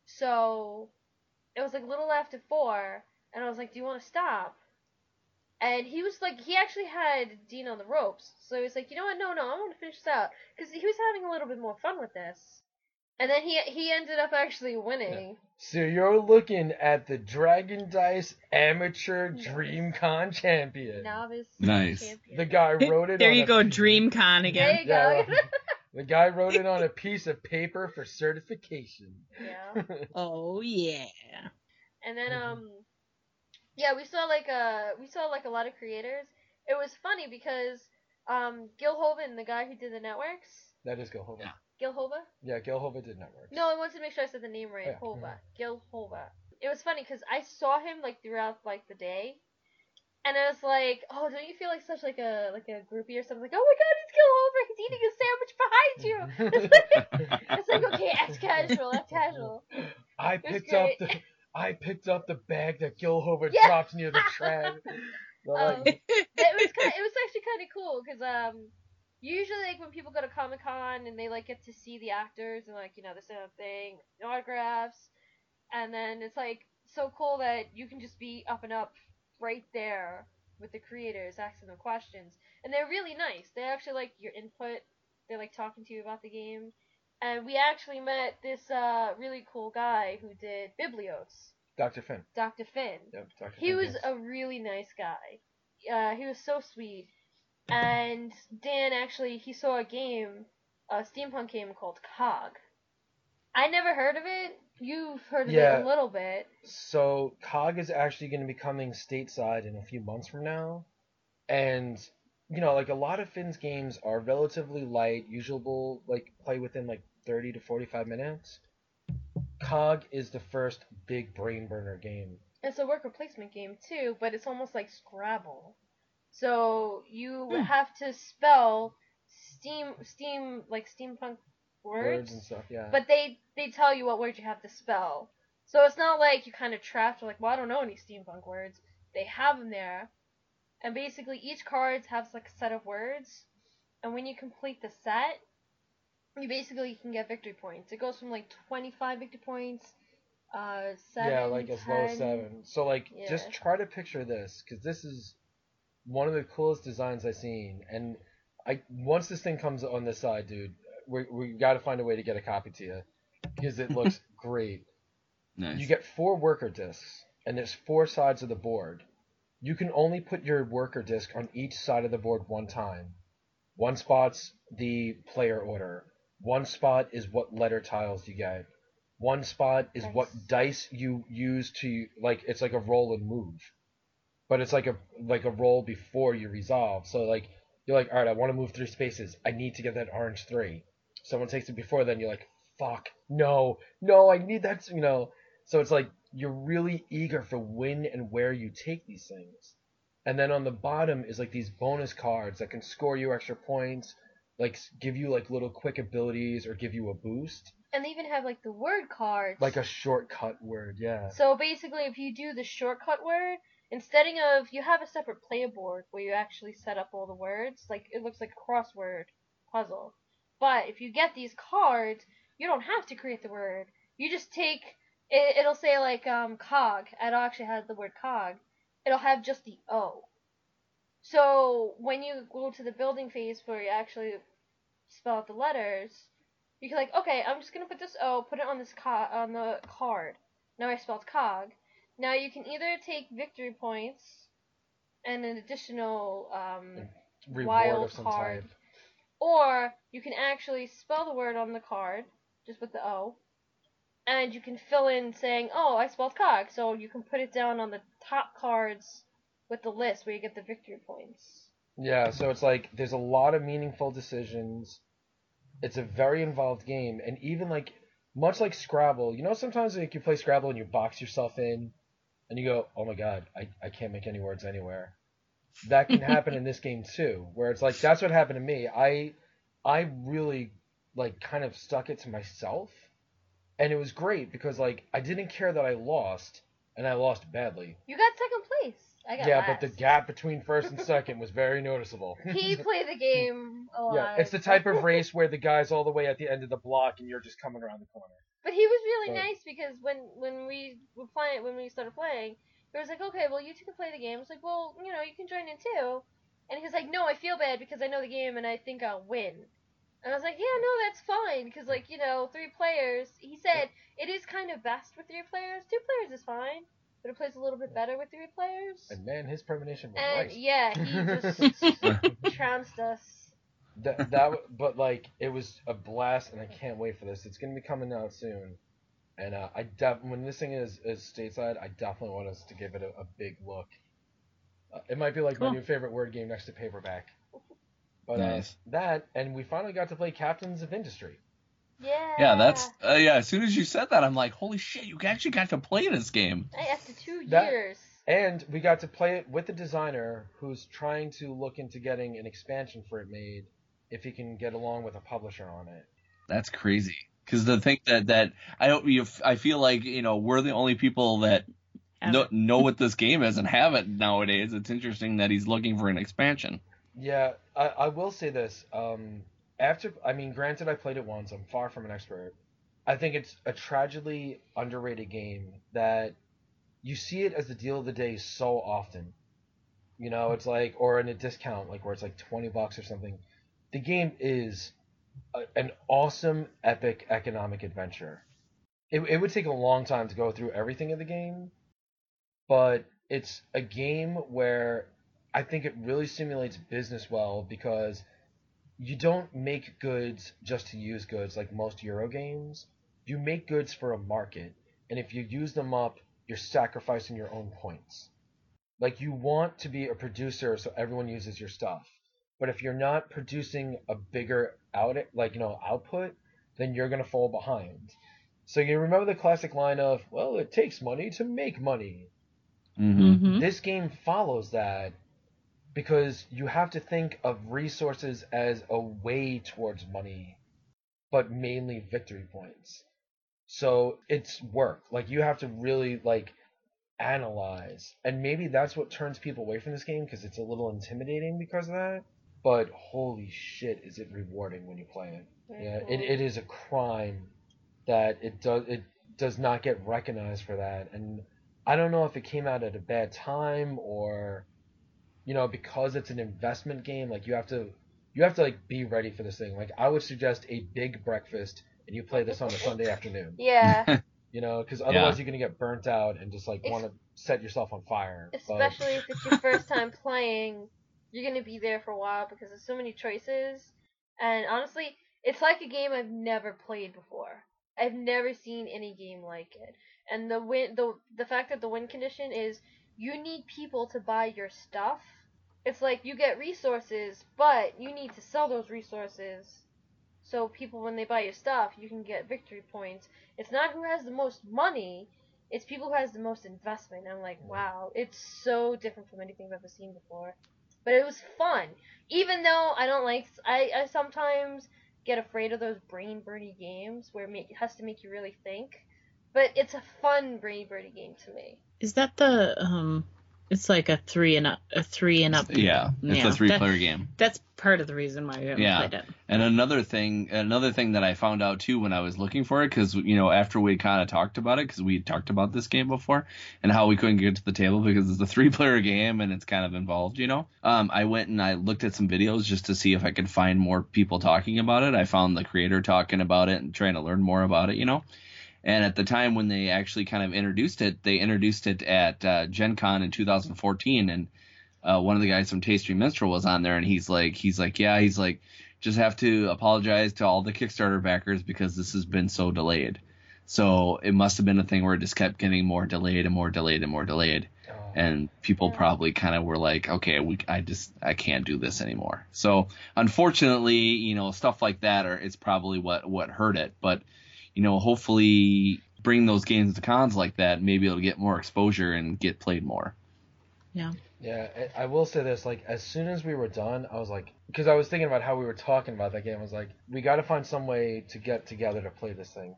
so it was like a little after four, and I was like, "Do you want to stop?" And he was like, he actually had Dean on the ropes, so he was like, "You know what? No, no, I want to finish this out," because he was having a little bit more fun with this. And then he he ended up actually winning. So you're looking at the Dragon Dice Amateur DreamCon champion. Novice Nice. champion. The guy wrote it There on you a go, DreamCon again. There again. you Yeah, go. well, <laughs> the guy wrote it on a piece of paper for certification. yeah. <laughs> Oh yeah. And then um yeah, we saw like uh we saw like a lot of creators. It was funny because um Gil Hovan, the guy who did the networks, that is Gil Hova. Gil Hova? Yeah, Gil Hova did networks. No, I wanted to make sure I said the name right. Yeah. Hova. Gil Hova. It was funny because I saw him like throughout like the day, and I was like, "Oh, don't you feel like such like a like a groupie or something?" Like, "Oh my God, it's Gil Hova! He's eating a sandwich behind you." <laughs> <laughs> it's like, okay, that's casual, that's casual. I It picked up the <laughs> I picked up the bag that Gil Hova Yeah. dropped near the track. <laughs> But, Um, it was <laughs> kind it was actually kind of cool because um usually like when people go to Comic Con and they like get to see the actors and like you know the same thing autographs and then it's like so cool that you can just be up and up right there with the creators asking them questions and they're really nice they actually like your input they like talking to you about the game and we actually met this uh really cool guy who did Biblios Dr. Finn. Dr. Finn Yep, Dr. he Finn was a really nice guy. Uh, he was so sweet. And Dan actually he saw a game, a steampunk game called Cog. I never heard of it. You've heard of it a little bit. So COG is actually going to be coming stateside in a few months from now, and you know, like a lot of Finn's games are relatively light, usable, like play within like 30 to 45 minutes. COG is the first big brain burner game. It's a worker placement game too, but it's almost like Scrabble. So you Hmm. have to spell steam steam like steampunk Words words and stuff, yeah. But they they tell you what words you have to spell. So it's not like you're kind of trapped. You're like, well, I don't know any steampunk words. They have them there, and basically each card has like a set of words, and when you complete the set, you basically can get victory points. It goes from like 25 victory points, uh, seven, yeah, like as low as seven. So like, Yeah. just try to picture this, because this is one of the coolest designs I've seen. And I once this thing comes on this side, dude, we we got to find a way to get a copy to you, because it looks <laughs> great. Nice. You get four worker discs, and there's four sides of the board. You can only put your worker disc on each side of the board one time. One spot's the player order. One spot is what letter tiles you get. One spot is what dice you use to like. It's like a roll and move, but it's like a like a roll before you resolve. So like you're like, all right, I want to move three spaces. I need to get that orange three. Someone takes it before then. You're like, fuck, no, no, I need that. You know. So it's like you're really eager for when and where you take these things. And then on the bottom is like these bonus cards that can score you extra points, like give you like little quick abilities or give you a boost. And they even have like the word cards. Like a shortcut word, yeah. So basically, if you do the shortcut word, instead of you have a separate player board where you actually set up all the words, like it looks like a crossword puzzle. But if you get these cards, you don't have to create the word. You just take it, it'll say like um cog. It actually has the word cog. It'll have just the O. So when you go to the building phase where you actually spell out the letters, you can like, okay, I'm just gonna put this O, put it on this co- on the card. Now I spelled cog. Now you can either take victory points and an additional um, Reward wild of some card, type. or you can actually spell the word on the card just with the O, and you can fill in saying, "Oh, I spelled cog," so you can put it down on the top cards with the list where you get the victory points. Yeah, so it's like there's a lot of meaningful decisions. It's a very involved game, and even like much like Scrabble, you know, sometimes like you play Scrabble and you box yourself in, and you go, "Oh my god, I, I can't make any words anywhere." That can <laughs> happen in this game too, where it's like that's what happened to me. I I really like kind of stuck it to myself, and it was great because like I didn't care that I lost, and I lost badly. You got second place. I got yeah, last. but the gap between <laughs> first and second was very noticeable. He played the game a lot. yeah, it's the type of race where the guy's all the way at the end of the block and you're just coming around the corner. But he was really Right. nice because when when we were playing when we started playing, he was like, okay, well you two can play the game. I was like, well, you know, you can join in too. And he was like, no, I feel bad because I know the game and I think I'll win. And I was like, yeah, no, that's fine because like you know, three players. He said it is kind of best with three players. Two players is fine, but it plays a little bit better with three players. And man, his premonition was And right. yeah, he <laughs> just <laughs> trounced us. that that w- but like it was a blast and I can't wait for this. It's gonna be coming out soon, and uh, I def- when this thing is is stateside, I definitely want us to give it a, a big look. Uh, it might be like my new favorite word game next to paperback. But Nice. uh, that and we finally got to play Captains of Industry. Yeah. Yeah, that's uh, yeah. As soon as you said that, I'm like, holy shit! You actually got to play this game. Hey, after two That- years. And we got to play it with the designer who's trying to look into getting an expansion for it made if he can get along with a publisher on it. That's crazy. Because the thing that that I don't, you, I feel like you know we're the only people that know, know what this game is and have it nowadays. It's interesting that he's looking for an expansion. Yeah, I, I will say this. Um, after I mean, granted, I played it once. I'm far from an expert. I think it's a tragically underrated game that you see it as the deal of the day so often. You know, it's like or in a discount, like where it's like twenty bucks or something. The game is a, an awesome, epic economic adventure. It, it would take a long time to go through everything in the game, but it's a game where I think it really simulates business well because you don't make goods just to use goods like most Euro games. You make goods for a market, and if you use them up, you're sacrificing your own points. Like you want to be a producer so everyone uses your stuff. But if you're not producing a bigger out like you know output, then you're gonna fall behind. So you remember the classic line of, well, it takes money to make money. Mm-hmm. This game follows that because you have to think of resources as a way towards money, but mainly victory points. So it's work. Like you have to really like analyze, and maybe that's what turns people away from this game because it's a little intimidating because of that. But holy shit, is it rewarding when you play it? Yeah, it, it is a crime that it does it does not get recognized for that, and I don't know if it came out at a bad time or, you know, because it's an investment game. Like you have to you have to like be ready for this thing. Like I would suggest a big breakfast and you play this on a Sunday afternoon. <laughs> Yeah. <laughs> You know, because otherwise Yeah. you're gonna get burnt out and just like want to set yourself on fire. But- Especially if it's your first time playing, you're gonna be there for a while because there's so many choices. And honestly, it's like a game I've never played before. I've never seen any game like it. And the win the the fact that the win condition is you need people to buy your stuff. It's like you get resources, but you need to sell those resources. So people when they buy your stuff, you can get victory points. It's not who has the most money, it's people who has the most investment. I'm like, wow, it's so different from anything I've ever seen before. But it was fun. Even though I don't like, I, I sometimes get afraid of those brain burning games where it, make, it has to make you really think. But it's a fun brain burning game to me. Is that the um? It's like a three and up, a three and up. Yeah, it's Yeah, a three that- player game. That's part of the reason why I haven't Yeah, played it. and another thing, another thing that I found out too when I was looking for it, because you know after we kind of talked about it, because we talked about this game before and how we couldn't get to the table because it's a <laughs> three player game and it's kind of involved, you know. Um, I went and I looked at some videos just to see if I could find more people talking about it. I found the creator talking about it and trying to learn more about it, you know. And at the time when they actually kind of introduced it, they introduced it at uh, Gen Con in 2014, and uh, one of the guys from Tasty Minstrel was on there, and he's like, he's like, yeah, he's like, just have to apologize to all the Kickstarter backers because this has been so delayed. So it must have been a thing where it just kept getting more delayed and more delayed and more delayed, and people probably kind of were like, okay, we, I just, I can't do this anymore. So unfortunately, you know, stuff like that are, is probably what what hurt it, but you know, hopefully bring those games to cons like that. Maybe it'll get more exposure and get played more. Yeah. Yeah, I I will say this. Like, as soon as we were done, I was like, because I was thinking about how we were talking about that game. I was like, we got to find some way to get together to play this thing.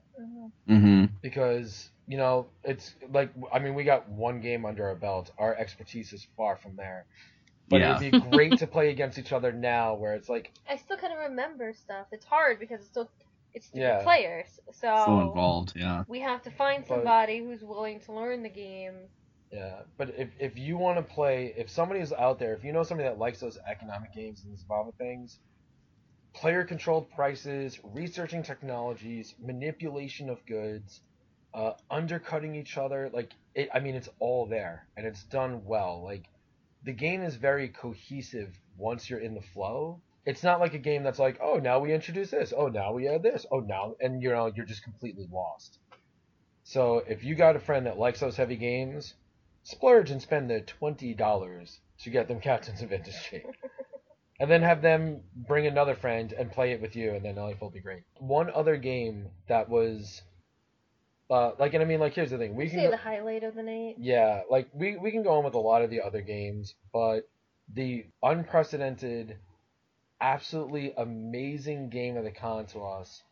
Mm-hmm. Because you know, it's like, I mean, we got one game under our belt. Our expertise is far from there. But Yeah. it'd be great to play against each other now, where it's like, I still kind of remember stuff. It's hard because it's still it's different Yeah. players. So, So involved, yeah. we have to find But- somebody who's willing to learn the game. Yeah, but if if you want to play, if somebody is out there, if you know somebody that likes those economic games and these involved things, player controlled prices, researching technologies, manipulation of goods, uh, undercutting each other, like it, I mean, it's all there and it's done well. Like the game is very cohesive once you're in the flow. It's not like a game that's like, oh, now we introduce this, oh, now we add this, oh, now, and you know, you're just completely lost. So if you got a friend that likes those heavy games, splurge and spend the twenty dollars to get them <laughs> Captains of Industry, <laughs> and then have them bring another friend and play it with you, and then life will be great. One other game that was, uh, like, and I mean, like, here's the thing: we You can say go- the highlight of the night. yeah, like we we can go on with a lot of the other games, but the unprecedented, absolutely amazing game of the con to us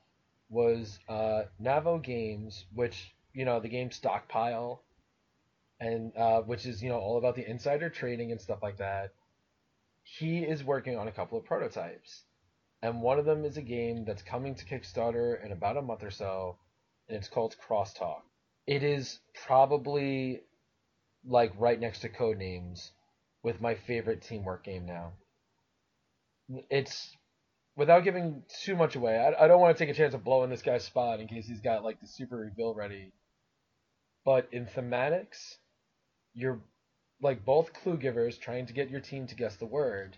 was uh, Nauvoo Games, which you know the game Stockpile, and uh, which is you know all about the insider trading and stuff like that. He is working on a couple of prototypes, and one of them is a game that's coming to Kickstarter in about a month or so, and it's called Crosstalk. It is probably like right next to Codenames with my favorite teamwork game now. It's without giving too much away. I, I don't want to take a chance of blowing this guy's spot in case he's got like the super reveal ready. But in thematics, you're like both clue givers trying to get your team to guess the word.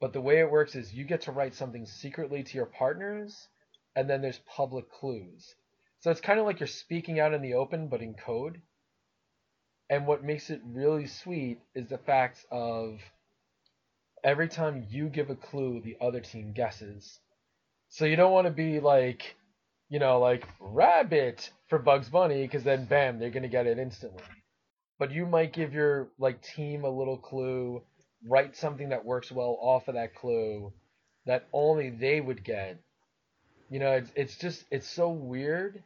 But the way it works is you get to write something secretly to your partners, and then there's public clues. So it's kind of like you're speaking out in the open, but in code. And what makes it really sweet is the fact of every time you give a clue, the other team guesses. So you don't want to be like, you know, like rabbit for Bugs Bunny, because then bam, they're gonna get it instantly. But you might give your like team a little clue, write something that works well off of that clue, that only they would get. You know, it's it's just it's so weird.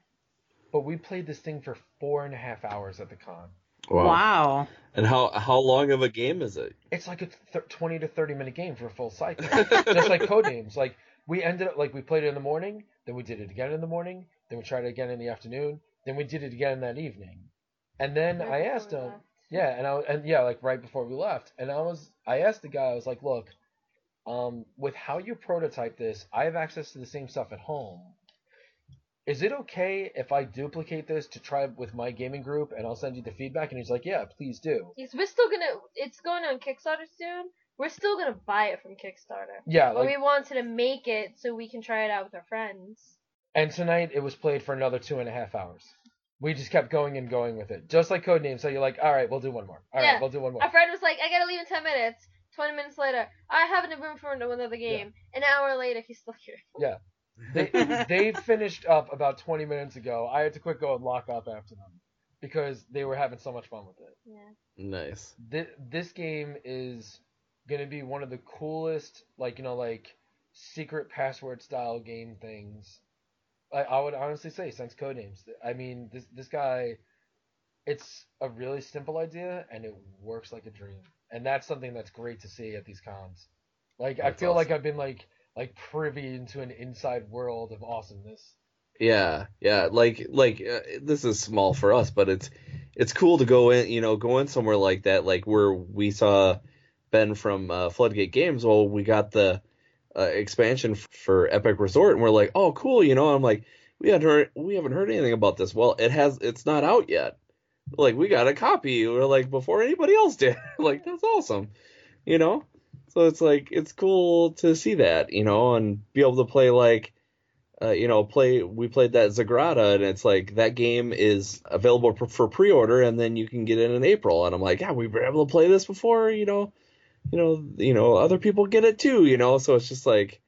But we played this thing for four and a half hours at the con. Wow. And how how long of a game is it? It's like a th- 20 to 30 minute game for a full cycle. Just like code Codenames. Like, we ended up, like, we played it in the morning, then we did it again in the morning, then we tried it again in the afternoon, then we did it again that evening. And then I asked him, yeah, and I, and yeah, like right before we left, and I was, I asked the guy, I was like, look, um, with how you prototype this, I have access to the same stuff at home. Is it okay if I duplicate this to try with my gaming group and I'll send you the feedback? And he's like, yeah, please do. Yes, we're still gonna. It's going on Kickstarter soon. We're still gonna buy it from Kickstarter. Yeah, But like- we wanted to make it so we can try it out with our friends. And tonight it was played for another two and a half hours. We just kept going and going with it, just like Codename. So you're like, all right, we'll do one more. All right, yeah, we'll do one more. Our friend was like, "I gotta leave in ten minutes." Twenty minutes later, I have a room for another game. An hour later, he's still here. Yeah. They they finished up about 20 minutes ago. I had to quick go and lock up after them because they were having so much fun with it. Yeah. Nice. This, this game is going to be one of the coolest, like, you know, like secret password style game things. I, I would honestly say since Codenames. I mean, this this guy it's a really simple idea and it works like a dream. And that's something that's great to see at these cons. Like I That's feel like. I've been like like privy into an inside world of awesomeness. Yeah, yeah. Like like uh, this is small for us, but it's it's cool to go in, you know, go in somewhere like that, like where we saw Ben from uh, Floodgate Games. Well, we got the uh, expansion for Epic Resort, and we're like, oh, cool, you know. I'm like, we haven't heard we haven't heard anything about this. Well, it has it's not out yet. Like we got a copy. We're like before anybody else did. <laughs> like that's awesome, you know. So it's like it's cool to see that, you know, and be able to play like uh, you know, play. We played that Sagrada, and it's like that game is available for, for pre-order, and then you can get it in April. And I'm like, yeah, we were able to play this before, you know, you know, you know, other people get it too, you know. So it's just like,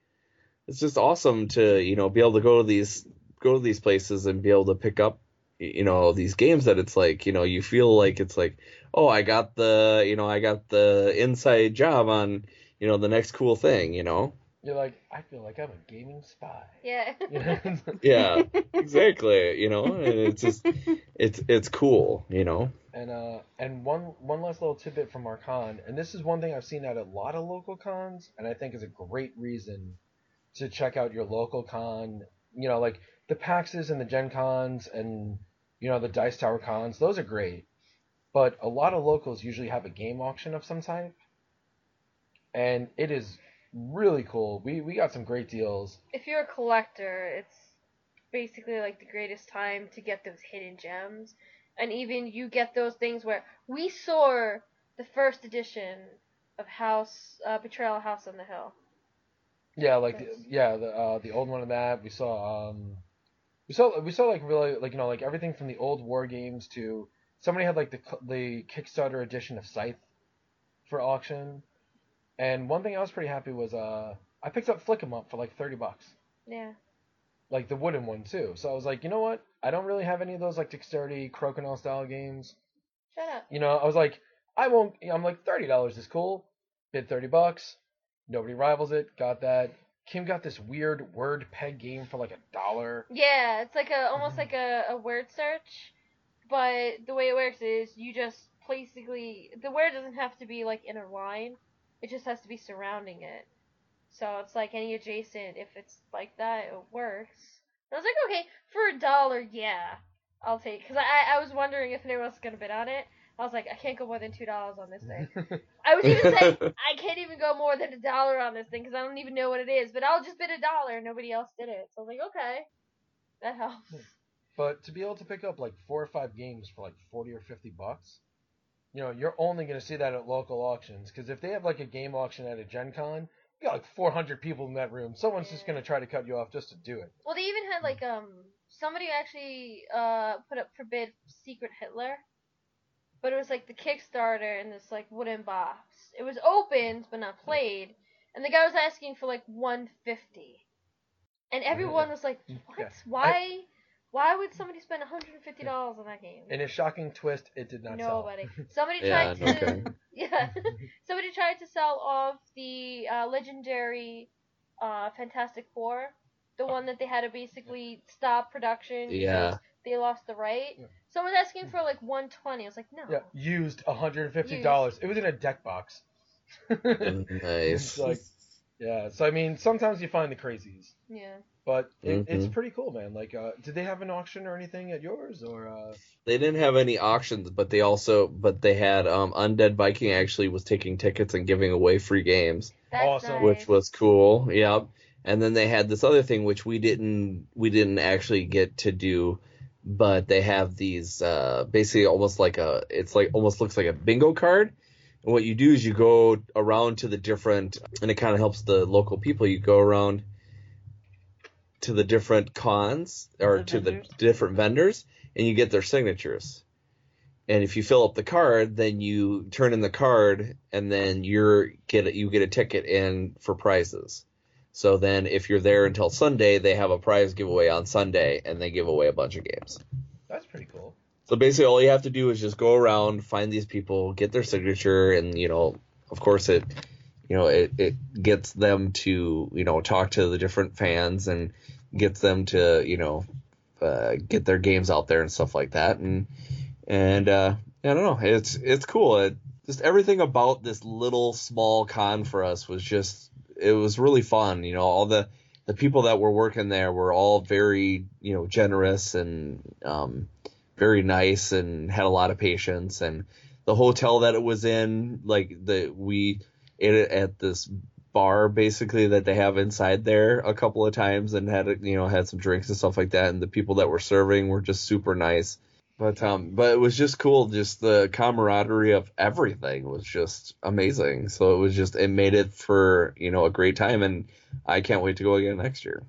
it's just awesome to you know be able to go to these go to these places and be able to pick up you know these games that it's like you know you feel like it's like oh I got the you know I got the inside job on you know the next cool thing you know You're like, I feel like I'm a gaming spy. Yeah. <laughs> yeah <laughs> exactly you know and it's just it's it's cool you know And uh, and one one last little tidbit from our con, and this is one thing I've seen at a lot of local cons, and I think is a great reason to check out your local con. You know, like the PAXs and the Gen Cons, and you know the Dice Tower cons. Those are great, but a lot of locals usually have a game auction of some type, and it is really cool. We we got some great deals. if you're a collector, it's basically like the greatest time to get those hidden gems. And even you get those things where we saw the first edition of House uh, Betrayal House on the Hill. Yeah, like the, yeah, the uh, the old one of that. We saw um, we saw we saw like really like you know like everything from the old war games to somebody had like the the Kickstarter edition of Scythe for auction. And one thing I was pretty happy was uh I picked up Flick 'em Up for like thirty bucks, Yeah. like the wooden one too. So I was like, you know what? I don't really have any of those like dexterity Crokinole style games. Shut up. You know, I was like, I won't. I'm like thirty dollars is cool. Bid thirty bucks. Nobody rivals it. Got that. Kim got this weird word peg game for like a dollar. Yeah, it's like a almost like a, a word search, but the way it works is you just basically the word doesn't have to be like in a line, it just has to be surrounding it. So it's like any adjacent. If it's like that, it works. And I was like, okay, for a dollar, yeah, I'll take. Because I I was wondering if anyone else was gonna bid on it. I was like, I can't go more than two dollars on this thing. <laughs> I was even <laughs> saying I can't even go more than a dollar on this thing because I don't even know what it is. But I'll just bid a dollar, and nobody else did it. So I was like, okay, that helps. But to be able to pick up like four or five games for like forty or fifty bucks, you know, you're only gonna see that at local auctions. Because if they have like a game auction at a Gen Con, you got like four hundred people in that room. Someone's just gonna try to cut you off just to do it. Well, they even had like um somebody actually uh put up for bid Secret Hitler, but it was like the Kickstarter in this like wooden box. It was opened but not played, and the guy was asking for like one fifty, and everyone <laughs> was like, "What? Yeah. Why? Why would somebody spend one hundred and fifty dollars on that game?" In a shocking twist, it did not sell. Nobody. Somebody <laughs> Yeah, tried to. okay. <laughs> Yeah. <laughs> Somebody tried to sell off the uh, legendary uh, Fantastic Four, the one that they had to basically stop production Yeah. they lost the right. Someone's asking for like 120. I was like, no. Yeah, used hundred and fifty dollars. It was in a deck box. nice like, yeah. So I mean, sometimes you find the crazies, Yeah. But it, it's Mhm. pretty cool, man. Like, uh, did they have an auction or anything at yours, or? Uh... They didn't have any auctions, but they also but they had um Undead Viking actually was taking tickets and giving away free games, That's Awesome. which was cool. Yep. And then they had this other thing which we didn't we didn't actually get to do, but they have these uh basically almost like a it's like almost looks like a bingo card. And what you do is you go around to the different and it kind of helps the local people. You go around to the different cons or The to the different vendors and you get their signatures. And if you fill up the card, then you turn in the card and then you're get a, you get a ticket in for prizes. So then if you're there until Sunday, they have a prize giveaway on Sunday and they give away a bunch of games. That's pretty cool. So basically all you have to do is just go around, find these people, get their signature and you know, of course it you know, it, it gets them to, you know, talk to the different fans and gets them to, you know, uh, get their games out there and stuff like that. And, and, uh, I don't know. It's, it's cool. It, just everything about this little small con for us was just, it was really fun. You know, all the, the people that were working there were all very, you know, generous and, um, very nice and had a lot of patience and the hotel that it was in, like the, we, at this bar basically that they have inside there a couple of times and had you know had some drinks and stuff like that. And the people that were serving were just super nice. But um but it was just cool. Just the camaraderie of everything was just amazing. So it was just it made it for you know a great time. And I can't wait to go again next year.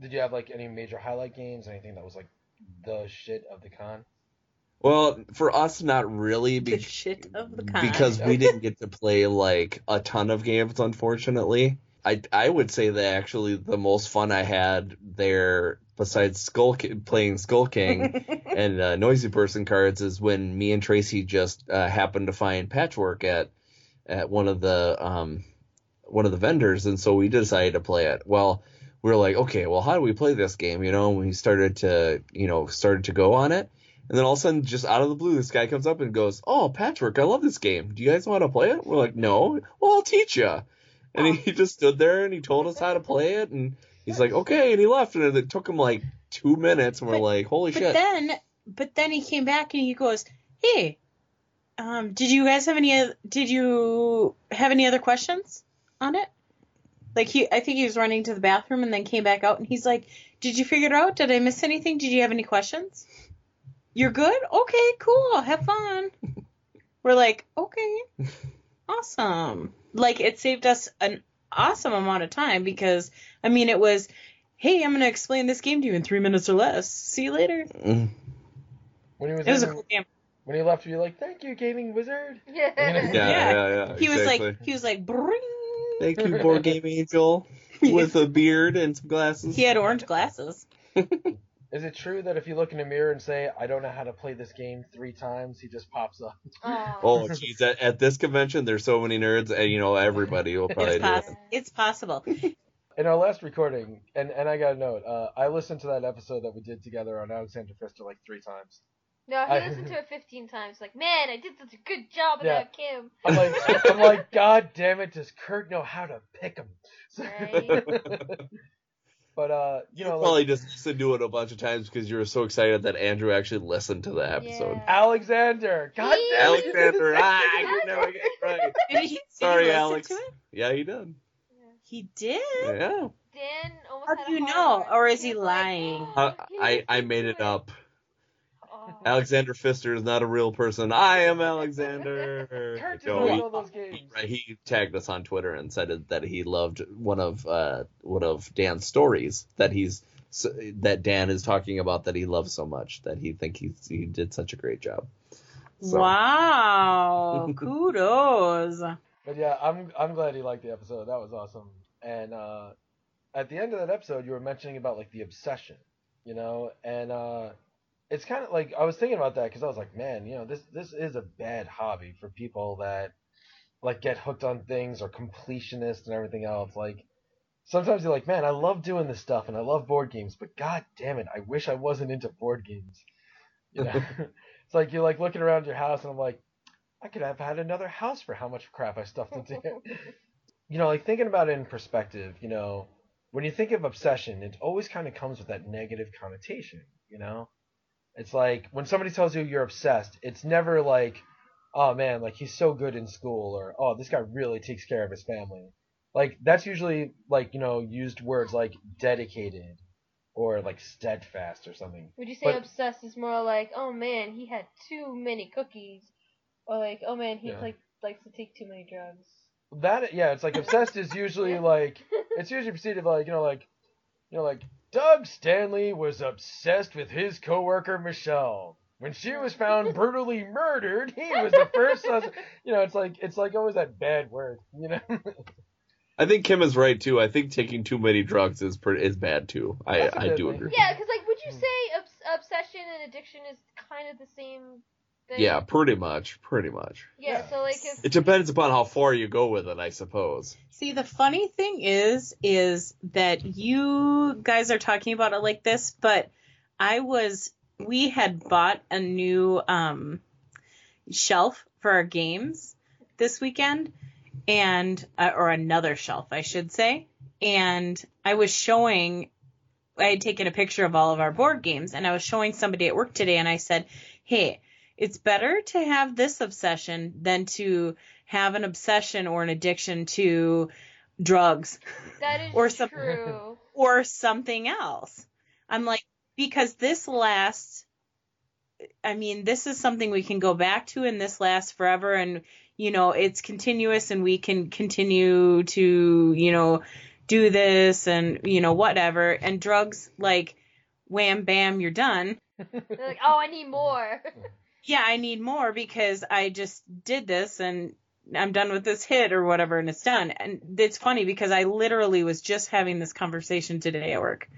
Did you have like any major highlight games? Anything that was like the shit of the con? Well for us not really be- shit of the con. because we didn't get to play like a ton of games unfortunately i i would say that actually the most fun i had there besides Skull playing Skull King <laughs> and uh, Noisy Person cards is when me and Traci just uh, happened to find Patchwork at at one of the um one of the vendors, and so we decided to play it. Well, we were like, okay, well, how do we play this game? You know, and we started to you know started to go on it. And then all of a sudden, just out of the blue, this guy comes up and goes, "Oh, Patchwork, I love this game. Do you guys want to play it?" We're like, "No." Well, I'll teach you. And he, just stood there and he told us how to play it, and he's like, "Okay," and he left, and it took him like two minutes, and we're like, "Holy but shit!" then, but then he came back and he goes, "Hey, um, did you guys have any? Did you have any other questions on it?" Like he, I think he was running to the bathroom and then came back out and he's like, "Did you figure it out? Did I miss anything? Did you have any questions? You're good. Okay, cool. Have fun." <laughs> We're like, "Okay, <laughs> awesome." Like it saved us an awesome amount of time because I mean it was, "Hey, I'm gonna explain this game to you in three minutes or less. See you later." Mm. When he was, It was a cool game. when he left, you're like, "Thank you, gaming wizard." Yeah. <laughs> Yeah, yeah, yeah. He was like, he was like, bring. "Thank you, board game angel, with a beard and some glasses." He had orange glasses. Is it true that if you look in a mirror and say, "I don't know how to play this game" three times, he just pops up? <laughs> Oh, geez, at, at this convention, there's so many nerds, and you know everybody will probably It's, do it. it's possible. In our last recording, and, and I got a note, uh, I listened to that episode that we did together on Alexander Pfister like three times. No, he I- listened to it 15 times. Like, man, I did such a good job Yeah. without Kim. I'm like, I'm like, God damn it, does Kurt know how to pick him? <laughs> but uh, you know, Probably like, just listened to it a bunch of times because you were so excited that Andrew actually listened to the episode. Alexander, God damn it, Alexander, ah, I could never get it right. <laughs> Did he, did Sorry, he Alex. to it? Yeah, he did. He did. Yeah. Dan almost How had do a you know, or is he lying? Uh, I I made it up. Alexander Pfister is not a real person. I am Alexander. Kurt No, didn't he- all those games. He tagged us on Twitter and said that he loved one of uh, one of Dan's stories that he's that Dan is talking about that he loves so much that he think he he did such a great job. So- Wow. <laughs> Kudos. But yeah, I'm I'm glad he liked the episode. That was awesome. And uh, at the end of that episode, you were mentioning about like the obsession, you know, and uh, it's kind of like I was thinking about that because I was like, man, you know, this this is a bad hobby for people that like get hooked on things or completionists and everything else. Like sometimes you're like, man, I love doing this stuff and I love board games, but god damn it, I wish I wasn't into board games. You know, <laughs> it's like you're like looking around your house and I'm like, I could have had another house for how much crap I stuffed into it. <laughs> you know, like thinking about it in perspective, you know, when you think of obsession, it always kind of comes with that negative connotation, you know? It's like when somebody tells you you're obsessed, it's never like, oh man, like he's so good in school or oh, this guy really takes care of his family. Like that's usually like, you know, used words like dedicated or like steadfast or something. Would you say But- obsessed is more like, oh man, he had too many cookies, or like, oh man, he Yeah. like likes to take too many drugs. That yeah, it's like obsessed is <laughs> usually like <laughs> it's usually preceded by like you know like you know like Doug Stanley was obsessed with his coworker Michelle. When she was found brutally murdered, he was the first sus- you know, it's like it's like always that bad word, you know. <laughs> I think Kim is right too. I think taking too many drugs is pretty, is bad too. I That's a I good do thing. agree. Yeah, because like, would you hmm. say obs- obsession and addiction is kind of the same thing? Yeah, pretty much, pretty much. Yeah. So like, if It depends upon how far you go with it, I suppose. See, the funny thing is, is that you guys are talking about it like this, but I was, we had bought a new um, shelf for our games this weekend, and uh, or another shelf, I should say. And I was showing, I had taken a picture of all of our board games, and I was showing somebody at work today, and I said, "Hey, it's better to have this obsession than to have an obsession or an addiction to drugs that is <laughs> or some- true. <laughs> or something else. I'm like, because this lasts, I mean, this is something we can go back to and this lasts forever and, you know, it's continuous and we can continue to, you know, do this and, you know, whatever. And drugs, like, wham, bam, you're done. <laughs> They're like, oh, I need more. Yeah, I need more because I just did this and I'm done with this hit or whatever and it's done. And it's funny because I literally was just having this conversation today at work.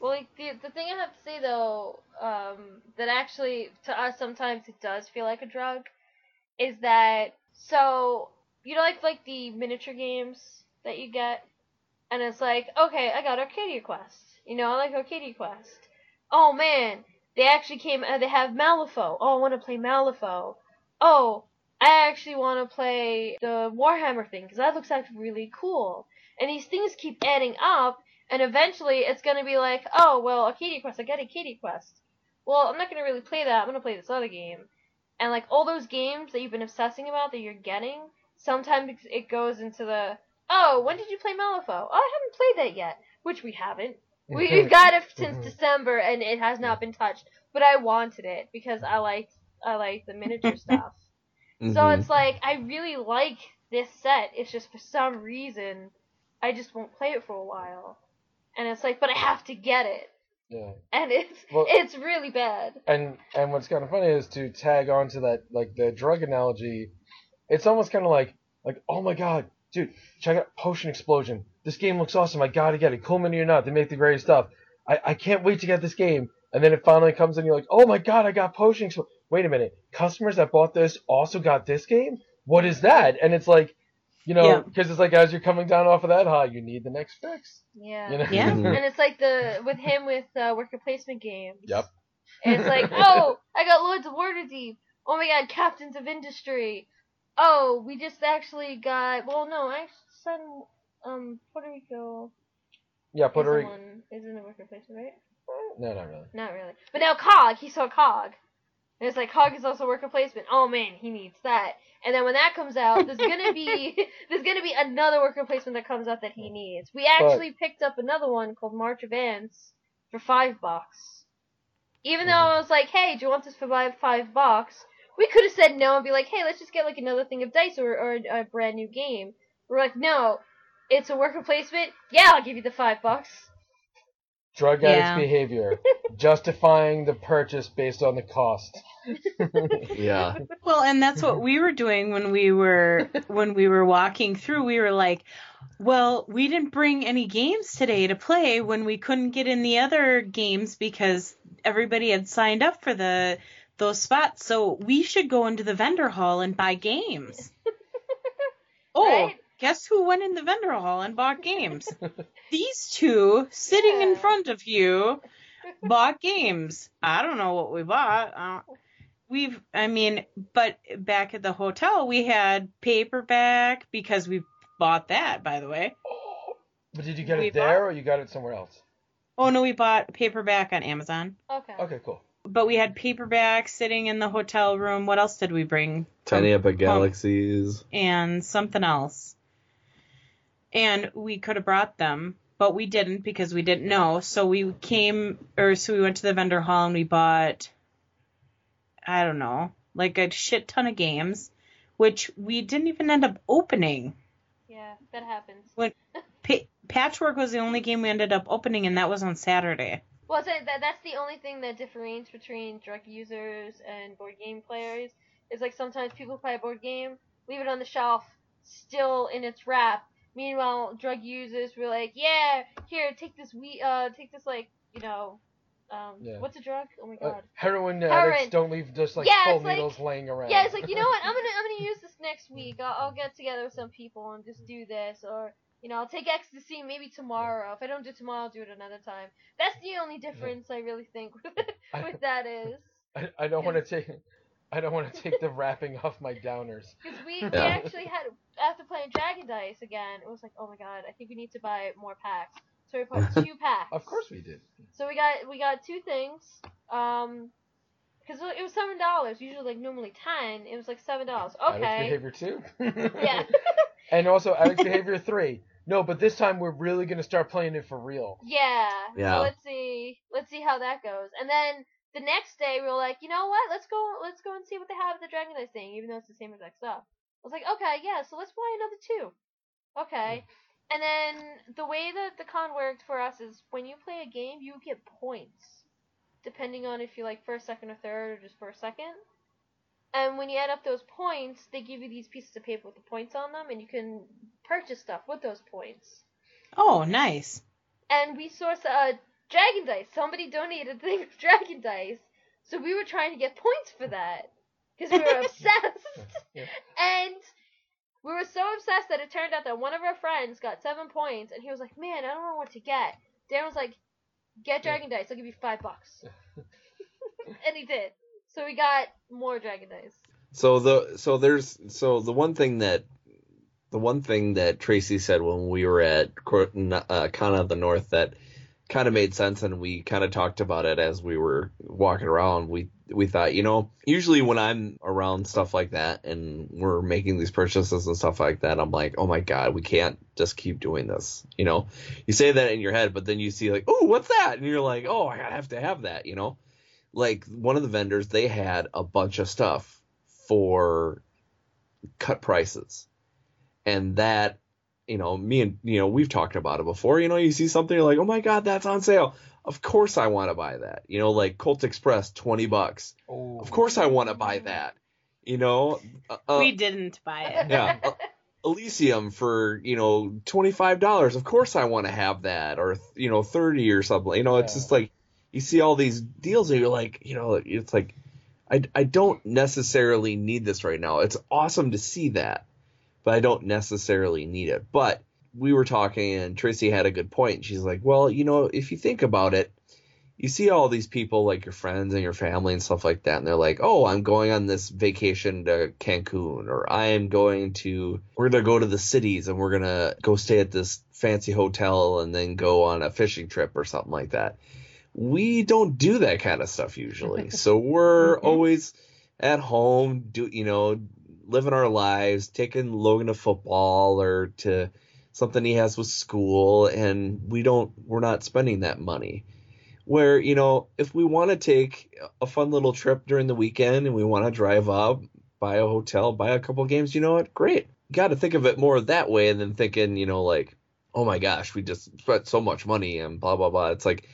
Well, like the the thing I have to say though, um, that actually to us sometimes it does feel like a drug, is that so you know like like the miniature games that you get, and it's like okay, I got Arcadia Quest. You know, I like Arcadia Quest. Oh man, they actually came. Uh, they have Malifaux. Oh, I want to play Malifaux. Oh, I actually want to play the Warhammer thing because that looks actually really cool. And these things keep adding up, and eventually it's going to be like, oh, well, Arcadia Quest, I got Arcadia Quest. Well, I'm not going to really play that. I'm going to play this other game. And like all those games that you've been obsessing about that you're getting, sometimes it goes into the, oh, when did you play Malifaux? Oh, I haven't played that yet, which we haven't. We, we've got it since December, and it has not been touched. But I wanted it because I like I like the miniature <laughs> stuff. So Mhm. it's like I really like this set. It's just for some reason I just won't play it for a while. And it's like, but I have to get it. Yeah. And it's Well- it's really bad. And and what's kind of funny is to tag on to that like the drug analogy. It's almost kind of like like oh my god, dude, check out Potion Explosion. This game looks awesome. I gotta get it. Cool Mini or not, they make the greatest stuff. I, I can't wait to get this game. And then it finally comes and you're like, oh my god, I got Potion Explosion. Wait a minute, customers that bought this also got this game. What is that? And it's like, you know, Yeah. because it's like as you're coming down off of that high, you need the next fix. Yeah. You know? <laughs> and it's like the with him with uh, worker placement games. Yep. And it's like, <laughs> oh, I got Lords of Waterdeep. Oh my god, Captains of Industry. Oh, we just actually got. Well, no, I said um Puerto Rico. Yeah, Puerto Rico. is in a worker placement, right? No, not really. Not really. But now Cog, he saw Cog. And it's like Cog is also worker placement. Oh man, he needs that. And then when that comes out, there's gonna be <laughs> there's gonna be another worker placement that comes out that he needs. We actually picked up another one called March of Ants for five bucks. Even though I was like, hey, do you want this for five five bucks? We could have said no and be like, hey, let's just get like another thing of dice or, or a brand new game. We're like, no, it's a worker placement. Yeah, I'll give you the five bucks. Drug Yeah. addicts behavior, <laughs> justifying the purchase based on the cost. <laughs> yeah. Well, and that's what we were doing when we were when we were walking through. We were like, "Well, we didn't bring any games today to play when we couldn't get in the other games because everybody had signed up for the those spots. So we should go into the vendor hall and buy games." <laughs> oh, guess who went in the vendor hall and bought games? <laughs> These two sitting in front of you bought games. I don't know what we bought. Uh, we've, I mean, but back at the hotel, we had paperback because we bought that, by the way. But did you get We it there or you got it somewhere else? Oh, no, we bought paperback on Amazon. Okay. Okay, cool. But we had paperback sitting in the hotel room. What else did we bring? Tiny Epic Galaxies. and something else. And we could have brought them, but we didn't because we didn't know. So we came, or so we went to the vendor hall and we bought, I don't know, like a shit ton of games, which we didn't even end up opening. Yeah, that happens. When <laughs> pa- Patchwork was the only game we ended up opening, and that was on Saturday. Well, so that that's the only thing that differentiates between drug users and board game players. Is like sometimes people play a board game, leave it on the shelf, still in its wrap. Meanwhile, drug users were like, "Yeah, here, take this we uh take this like you know, um, Yeah. what's a drug? Oh my Uh, god, heroin, Heroin. addicts don't leave just like Yeah, full it's like- needles laying around. Yeah, it's like you know what? I'm gonna I'm gonna <laughs> use this next week. I'll, I'll get together with some people and just do this, or you know, I'll take ecstasy maybe tomorrow. If I don't do it tomorrow, I'll do it another time. That's the only difference I really think <laughs> with, with that is. <laughs> I, I don't want to take. I don't want to take the wrapping off my downers. Because we, we actually had after playing Dragon Dice again, it was like, oh my god, I think we need to buy more packs. So we <laughs> bought two packs. Of course we did. So we got we got two things. Um, because it was seven dollars. Usually like normally ten. It was like seven dollars. Addict Okay. behavior two. Yeah. <laughs> and also addict behavior three. No, but this time we're really gonna start playing it for real. Yeah. Yeah. So let's see. Let's see how that goes. And then the next day we were like, you know what? Let's go. Let's go and see what they have at the Dragon Dice thing, even though it's the same exact stuff. I was like, okay, yeah. So let's buy another two. Okay. And then the way that the con worked for us is when you play a game, you get points, depending on if you like first, second, or third, or just first, second. And when you add up those points, they give you these pieces of paper with the points on them, and you can purchase stuff with those points Oh, nice. and we source uh Dragon Dice. Somebody donated a thing of Dragon Dice, so we were trying to get points for that because we were <laughs> obsessed. And we were so obsessed that it turned out that one of our friends got seven points, and he was like, "Man, I don't know what to get." Dan was like, "Get Dragon Dice. I'll give you five bucks." <laughs> and he did. So we got more Dragon Dice. So the so there's so the one thing that the one thing that Traci said when we were at Cor- uh, Con of the North that kind of made sense, and we kind of talked about it as we were walking around. We we thought, you know, usually when I'm around stuff like that and we're making these purchases and stuff like that, I'm like, oh my god, we can't just keep doing this. You know, you say that in your head, but then you see like, oh, what's that? And you're like, oh, I have to have that. You know, like one of the vendors, they had a bunch of stuff for cut prices, and that you know, me and you know, we've talked about it before. You know, you see something you're like, oh my god, that's on sale. Of course I want to buy that. You know, like Colt Express, twenty bucks. Oh. Of course I want to buy that. You know, uh, uh, we didn't buy it. yeah, uh, Elysium for you know twenty five dollars. Of course I want to have that, or you know thirty or something. You know, it's just like you see all these deals and you're like, you know, it's like I I don't necessarily need this right now. It's awesome to see that, but I don't necessarily need it. But we were talking and Traci had a good point. She's like, well, you know, if you think about it, you see all these people like your friends and your family and stuff like that, and they're like, oh, I'm going on this vacation to Cancun, or I am going to, we're gonna go to the cities and we're gonna go stay at this fancy hotel and then go on a fishing trip or something like that. We don't do that kind of stuff usually. <laughs> so we're mm-hmm. always at home, do you know, living our lives, taking Logan to football or to something he has with school, and we don't, we're not spending that money. Where you know, if we want to take a fun little trip during the weekend and we want to drive up, buy a hotel, buy a couple games, you know what? Great. Got to think of it more that way than thinking, you know, like, oh my gosh, we just spent so much money and blah blah blah. It's like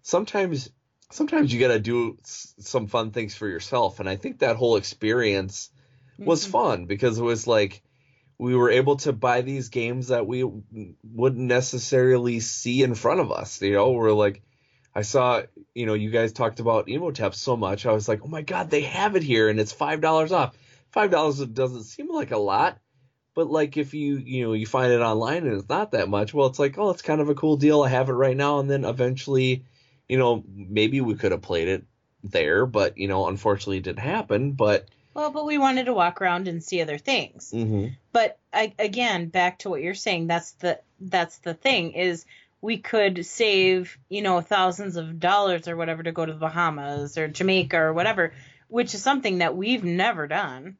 sometimes sometimes you got to do some fun things for yourself and i think that whole experience was mm-hmm. fun because it was like we were able to buy these games that we wouldn't necessarily see in front of us you know? We're like i saw you know you guys talked about Imhotep so much. I was like oh my god they have it here and it's five dollars off. Five dollars doesn't seem like a lot but like if you you know you find it online and it's not that much well it's like oh it's kind of a cool deal. I have it right now. And then eventually you know maybe we could have played it there but you know unfortunately it didn't happen. But Well, but we wanted to walk around and see other things. mm-hmm. But I, again, back to what you're saying, that's the that's the thing is we could save you know thousands of dollars or whatever to go to the Bahamas or Jamaica or whatever, which is something that we've never done.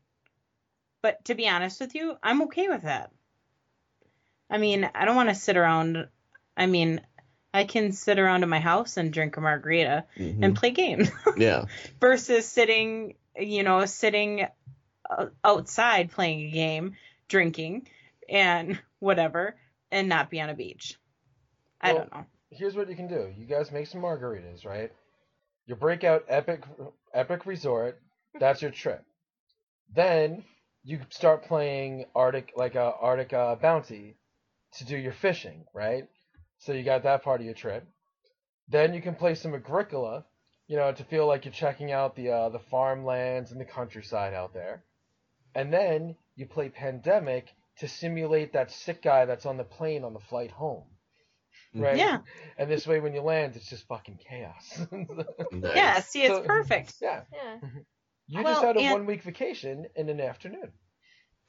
But to be honest with you, I'm okay with that. I mean, I don't want to sit around. I mean, I can sit around in my house and drink a margarita Mhm. and play games <laughs> yeah versus sitting, you know, sitting uh, outside playing a game, drinking, and whatever, and not be on a beach. I Well, don't know. Here's what you can do. You guys make some margaritas, right? You break out Epic Epic Resort. That's your trip. Then you start playing Arctic like uh, Arctic uh, Bounty to do your fishing, right? So you got that part of your trip. Then you can play some Agricola, you know, to feel like you're checking out the uh, the farmlands and the countryside out there. And then you play Pandemic to simulate that sick guy that's on the plane on the flight home. Right? Yeah. And this way, when you land, it's just fucking chaos. <laughs> Yeah, see, it's So- perfect. Yeah. Yeah. You Well, just had a and- one week vacation in an afternoon.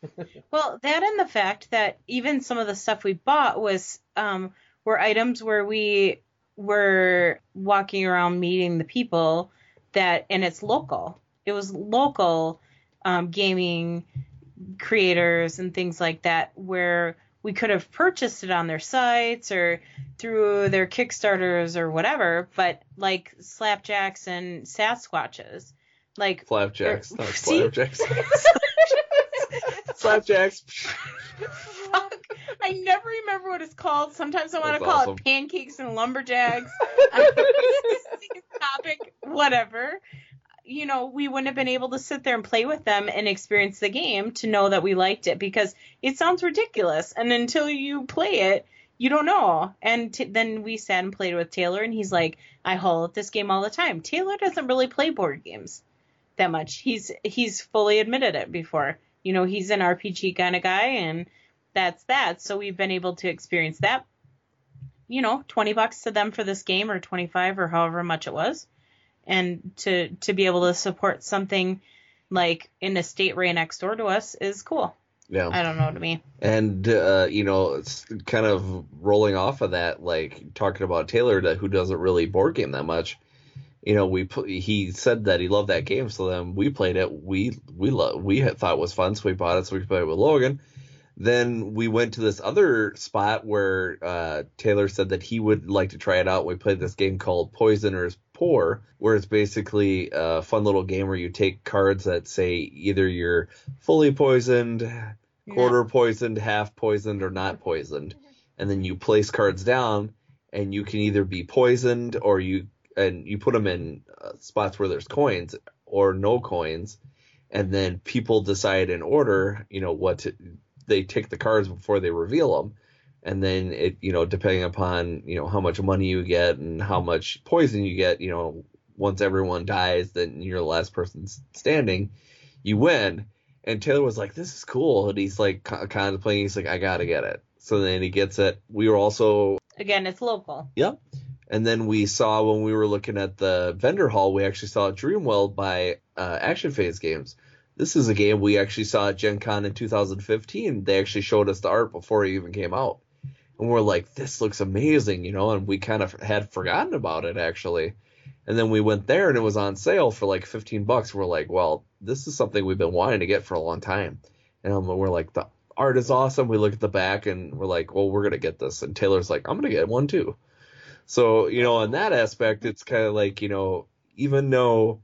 <laughs> Well, that and the fact that even some of the stuff we bought was um were items where we were walking around meeting the people that and it's local. It was local um gaming creators and things like that where we could have purchased it on their sites or through their Kickstarters or whatever, but like slapjacks and Sasquatches. Like flapjacks <laughs> not see? <laughs> <laughs> slapjacks slapjacks I never remember what it's called. Sometimes I want to call awesome. it pancakes and lumberjacks. <laughs> <laughs> Topic, whatever. You know, we wouldn't have been able to sit there and play with them and experience the game to know that we liked it because it sounds ridiculous. And until you play it, you don't know. And t- then we sat and played with Taylor, and he's like, I haul at this game all the time. Taylor doesn't really play board games that much. He's he's fully admitted it before. You know, he's an RPG kind of guy, and that's that. So we've been able to experience that. You know, twenty bucks to them for this game, or twenty five, or however much it was, and to to be able to support something like in a state right next door to us is cool. Yeah. I don't know what I mean. And uh, you know, it's kind of rolling off of that, like talking about Taylor, that who doesn't really board game that much. You know, we pl- he said that he loved that game, so then we played it. We we lo- we had thought it was fun, so we bought it, so we could play it with Logan. Then we went to this other spot where uh, Taylor said that he would like to try it out. We played this game called Poisoner's Pour, where it's basically a fun little game where you take cards that say either you're fully poisoned, quarter poisoned, half poisoned, or not poisoned, and then you place cards down, and you can either be poisoned or you and you put them in uh, spots where there's coins or no coins, and then people decide in order, you know, what to, they take the cards before they reveal them. And then it, you know, depending upon, you know, how much money you get and how much poison you get, you know, once everyone dies, then you're the last person standing, you win. And Taylor was like, this is cool. And he's like co- contemplating, he's like, I gotta get it. So then he gets it. We were also Again, it's local. Yep. And then we saw when we were looking at the vendor hall, we actually saw Dreamwell by uh, Action Phase Games. This is a game we actually saw at Gen Con in 2015. They actually showed us the art before it even came out. And we're like, this looks amazing, you know, and we kind of had forgotten about it actually. And then we went there and it was on sale for like 15 bucks. We're like, well, this is something we've been wanting to get for a long time. And we're like, the art is awesome. We look at the back and we're like, well, we're going to get this. And Taylor's like, I'm going to get one too. So, you know, on that aspect, it's kind of like, you know, even though,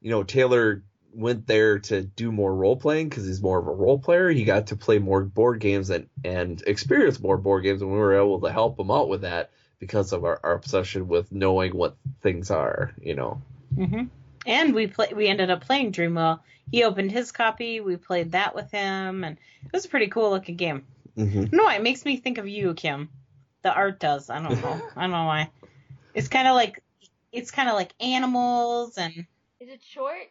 you know, Taylor went there to do more role playing because he's more of a role player, he got to play more board games and, and experience more board games. And we were able to help him out with that because of our, our obsession with knowing what things are, you know. hmm And we play. We ended up playing Dreamwell. He opened his copy. We played that with him, and it was a pretty cool looking game. Mm-hmm. No, it makes me think of you, Kim. The art does. I don't know. <laughs> I don't know why. It's kind of like it's kind of like animals and Is it short?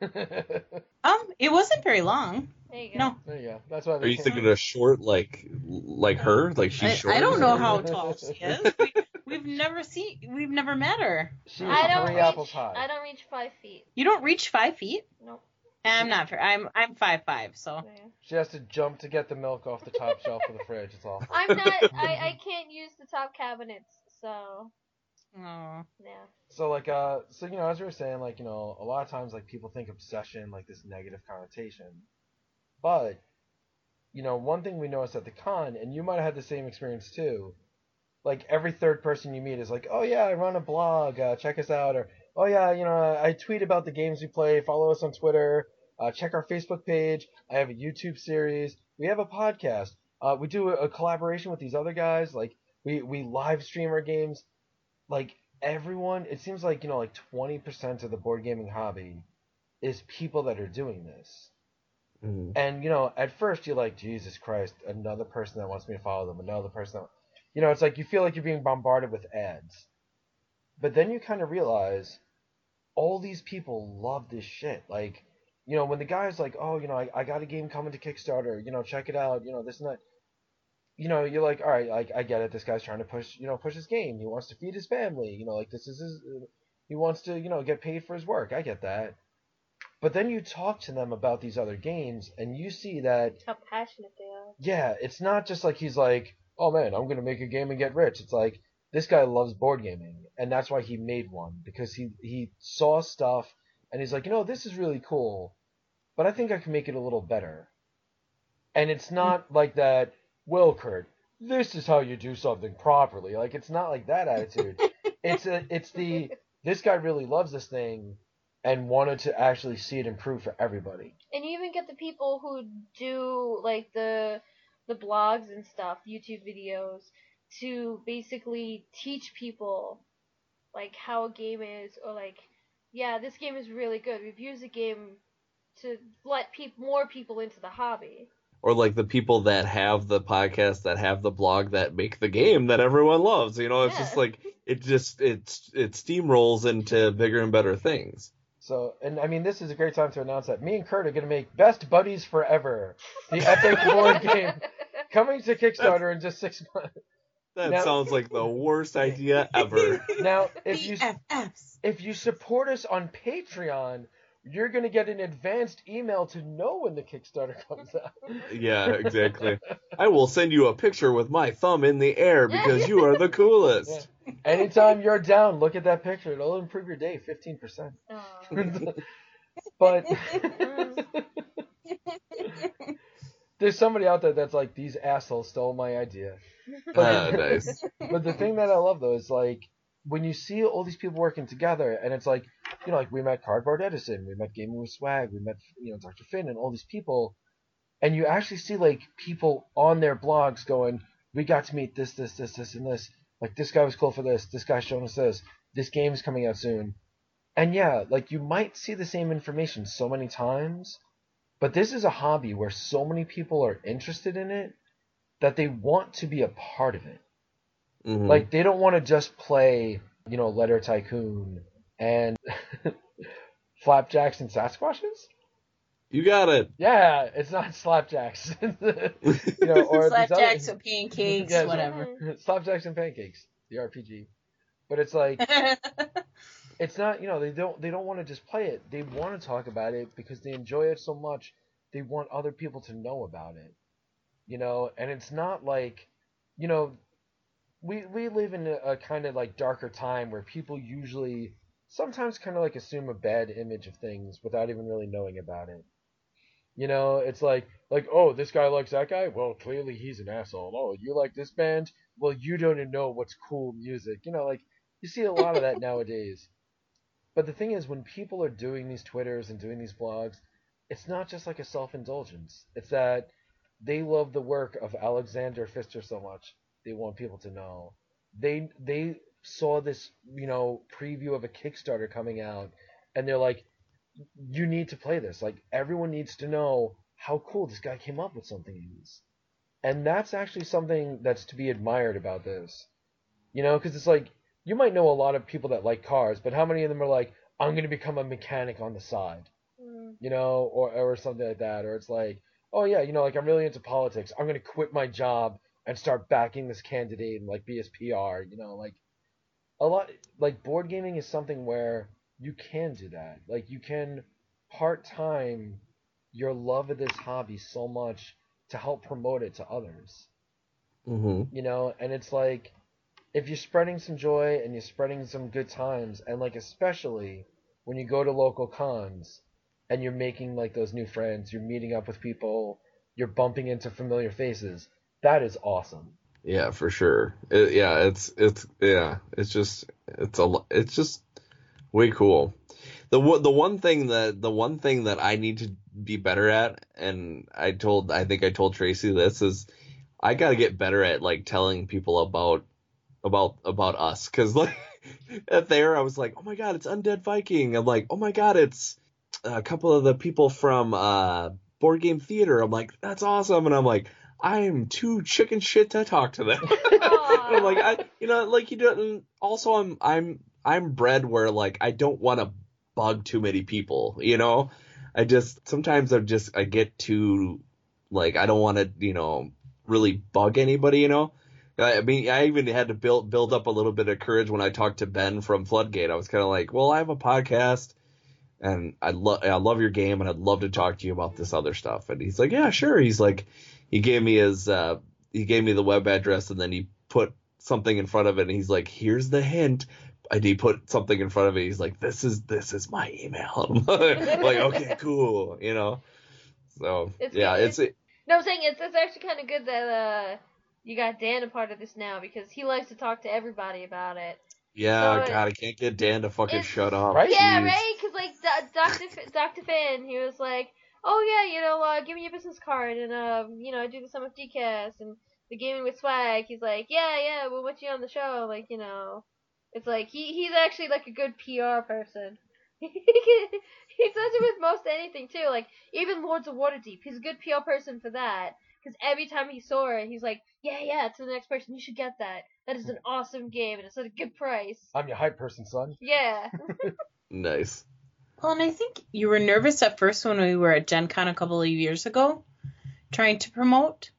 <laughs> um. It wasn't very long. There you go. No, There you go. That's why. Are you thinking of short like like her? Like she's I, short? I don't know how <laughs> tall she is. We, we've never seen. We've never met her. She I don't reach. high. I don't reach five feet. You don't reach five feet. Nope. I'm not. ver- I'm I'm five five. So She has to jump to get the milk off the top shelf of the fridge. It's all. I'm not. I, <laughs> I can't use the top cabinets, so Oh. yeah. So like uh so you know as we were saying like you know a lot of times like people think obsession like this negative connotation, but you know one thing we noticed at the con and you might have had the same experience too, like every third person you meet is like oh yeah I run a blog uh, check us out or oh yeah you know I tweet about the games we play follow us on Twitter uh, check our Facebook page. I have a YouTube series. We have a podcast. Uh, we do a, a collaboration with these other guys. Like we we live stream our games. Like everyone it seems like you know like 20% of the board gaming hobby is people that are doing this. Mhm. and you know at first you're like jesus christ another person that wants me to follow them another person that... you know it's like you feel like you're being bombarded with ads. But then you kind of realize all these people love this shit. Like you know when the guy's like oh you know I, I got a game coming to kickstarter you know check it out you know this and that you know, you're like, all right, like I get it. This guy's trying to push, you know, push his game. He wants to feed his family. You know, like this is his. He wants to, you know, get paid for his work. I get that. But then you talk to them about these other games, and you see that, How passionate they are. yeah, it's not just like he's like, oh man, I'm gonna make a game and get rich. It's like this guy loves board gaming, and that's why he made one because he he saw stuff, and he's like, you know, this is really cool, but I think I can make it a little better. And it's not hmm. like that well, Kurt, this is how you do something properly. Like it's not like that attitude. <laughs> it's a, it's the this guy really loves this thing and wanted to actually see it improve for everybody. And you even get the people who do like the the blogs and stuff, YouTube videos, to basically teach people like how a game is or like yeah, this game is really good. We've used the game to let peop more people into the hobby. or like the people that have the podcast that have the blog that make the game that everyone loves. You know, it's just like it just it's it steamrolls into bigger and better things. So, and I mean, this is a great time to announce that me and Kurt are going to make Best Buddies Forever, the epic board <laughs> game, coming to Kickstarter in just six months. That Now- sounds like the worst idea <laughs> ever. Now, if you if you support us on Patreon, you're going to get an advanced email to know when the Kickstarter <laughs> comes out. yeah, exactly. I will send you a picture with my thumb in the air because you are the coolest. Anytime you're down, look at that picture. It'll improve your day 15%. <laughs> but there's somebody out there that's like, these assholes stole my idea. <laughs> Ah, nice. <laughs> But the thing that I love though is like when you see all these people working together, and it's like, you know, like we met Cardboard Edison, we met Gaming with Swag, we met you know Dr. Finn, and all these people, and you actually see like people on their blogs going, we got to meet this, this, this, this, and this. Like this guy was cool for this. This guy's showing us this. This game's coming out soon. And yeah, like you might see the same information so many times, but this is a hobby where so many people are interested in it that they want to be a part of it. Mhm. Like they don't want to just play, you know, Letter Tycoon and <laughs> Flapjacks and Sasquatches. You got it. Yeah, it's not <laughs> Slapjacks. <laughs> you know, or Slapjacks other- or pancakes, Yeah, whatever. Slapjacks and pancakes, the RPG. But it's like it's not, you know, they don't they don't want to just play it. They want to talk about it because they enjoy it so much. They want other people to know about it. You know, and it's not like, you know, we we live in a, a kind of like darker time where people usually sometimes kind of like assume a bad image of things without even really knowing about it. You know, it's like like oh, this guy likes that guy. Well, clearly he's an asshole. Oh, you like this band? Well, you don't even know what's cool music. You know, like you see a lot of that <laughs> nowadays. But the thing is, when people are doing these Twitters and doing these blogs, it's not just like a self indulgence. It's that they love the work of Alexander Pfister so much. They want people to know. They they saw this, you know, preview of a Kickstarter coming out, and they're like, "You need to play this. Like everyone needs to know how cool this guy came up with something is." And that's actually something that's to be admired about this. You know, because it's like you might know a lot of people that like cars, but how many of them are like, "I'm going to become a mechanic on the side," you know, or or something like that, or it's like, "Oh yeah, you know, like I'm really into politics. I'm going to quit my job and start backing this candidate and like be his PR," you know, like a lot like board gaming is something where you can do that. Like you can part time your love of this hobby so much to help promote it to others hmm you know and it's like if you're spreading some joy and you're spreading some good times and like especially when you go to local cons and you're making like those new friends you're meeting up with people you're bumping into familiar faces that is awesome Yeah, for sure. It, yeah, it's it's yeah, it's just it's a it's just way cool. The the one thing that the one thing that I need to be better at, and I told I think I told Traci this is, I got to get better at like telling people about about about us because like <laughs> at there I was like, oh my god, it's Undead Viking. I'm like, oh my god, it's a couple of the people from uh board game theater. I'm like, that's awesome, and I'm like. I am too chicken shit to talk to them. <laughs> I'm like I, you know, like you don't. Also, I'm I'm I'm bred where like I don't want to bug too many people. You know, I just sometimes I just I get too like I don't want to you know really bug anybody. You know. I I mean, I even had to build build up a little bit of courage when I talked to Ben from Floodgate. I was kind of like, "Well, I have a podcast, and I love I love your game, and I'd love to talk to you about this other stuff." And he's like, "Yeah, sure." He's like, he gave me his uh, he gave me the web address, and then he put something in front of it, and he's like, "Here's the hint." And he put something in front of it. He's like, "This is this is my email." <laughs> I'm like, okay, <laughs> cool, you know. So It's yeah, good. it's it, No, I'm saying it's it's actually kind of good that uh you got Dan a part of this now because he likes to talk to everybody about it. yeah. So God, I can't get Dan to fucking it's- shut up. Right? Yeah, Jeez. right. Because like Doctor F- Doctor Finn, he was like, "Oh yeah, you know, uh, give me your business card and um, you know, I do the sum of DCast and the gaming with swag." He's like, "Yeah, yeah, we'll want you on the show." Like, you know, it's like he he's actually like a good PR person. <laughs> he does it with most anything too. Like even Lords of Waterdeep, he's a good PR person for that. Because every time he saw it, he's like, "Yeah, yeah, to the next person, you should get that. That is an <laughs> awesome game, and it's at a good price." I'm your hype person, son. Yeah. <laughs> Nice. Well, and I think you were nervous at first when we were at Gen Con a couple of years ago, trying to promote.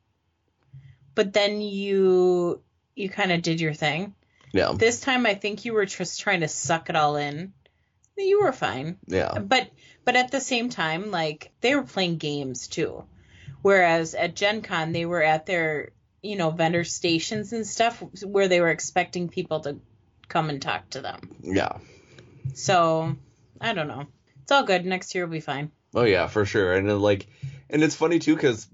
But then you you kind of did your thing. Yeah. This time, I think you were just trying to suck it all in. You were fine. Yeah. But but at the same time, like they were playing games too. Whereas at Gen Con, they were at their you know vendor stations and stuff where they were expecting people to come and talk to them. Yeah. So I don't know. It's all good. Next year will be fine. Oh yeah, for sure. And then, like, and it's funny too because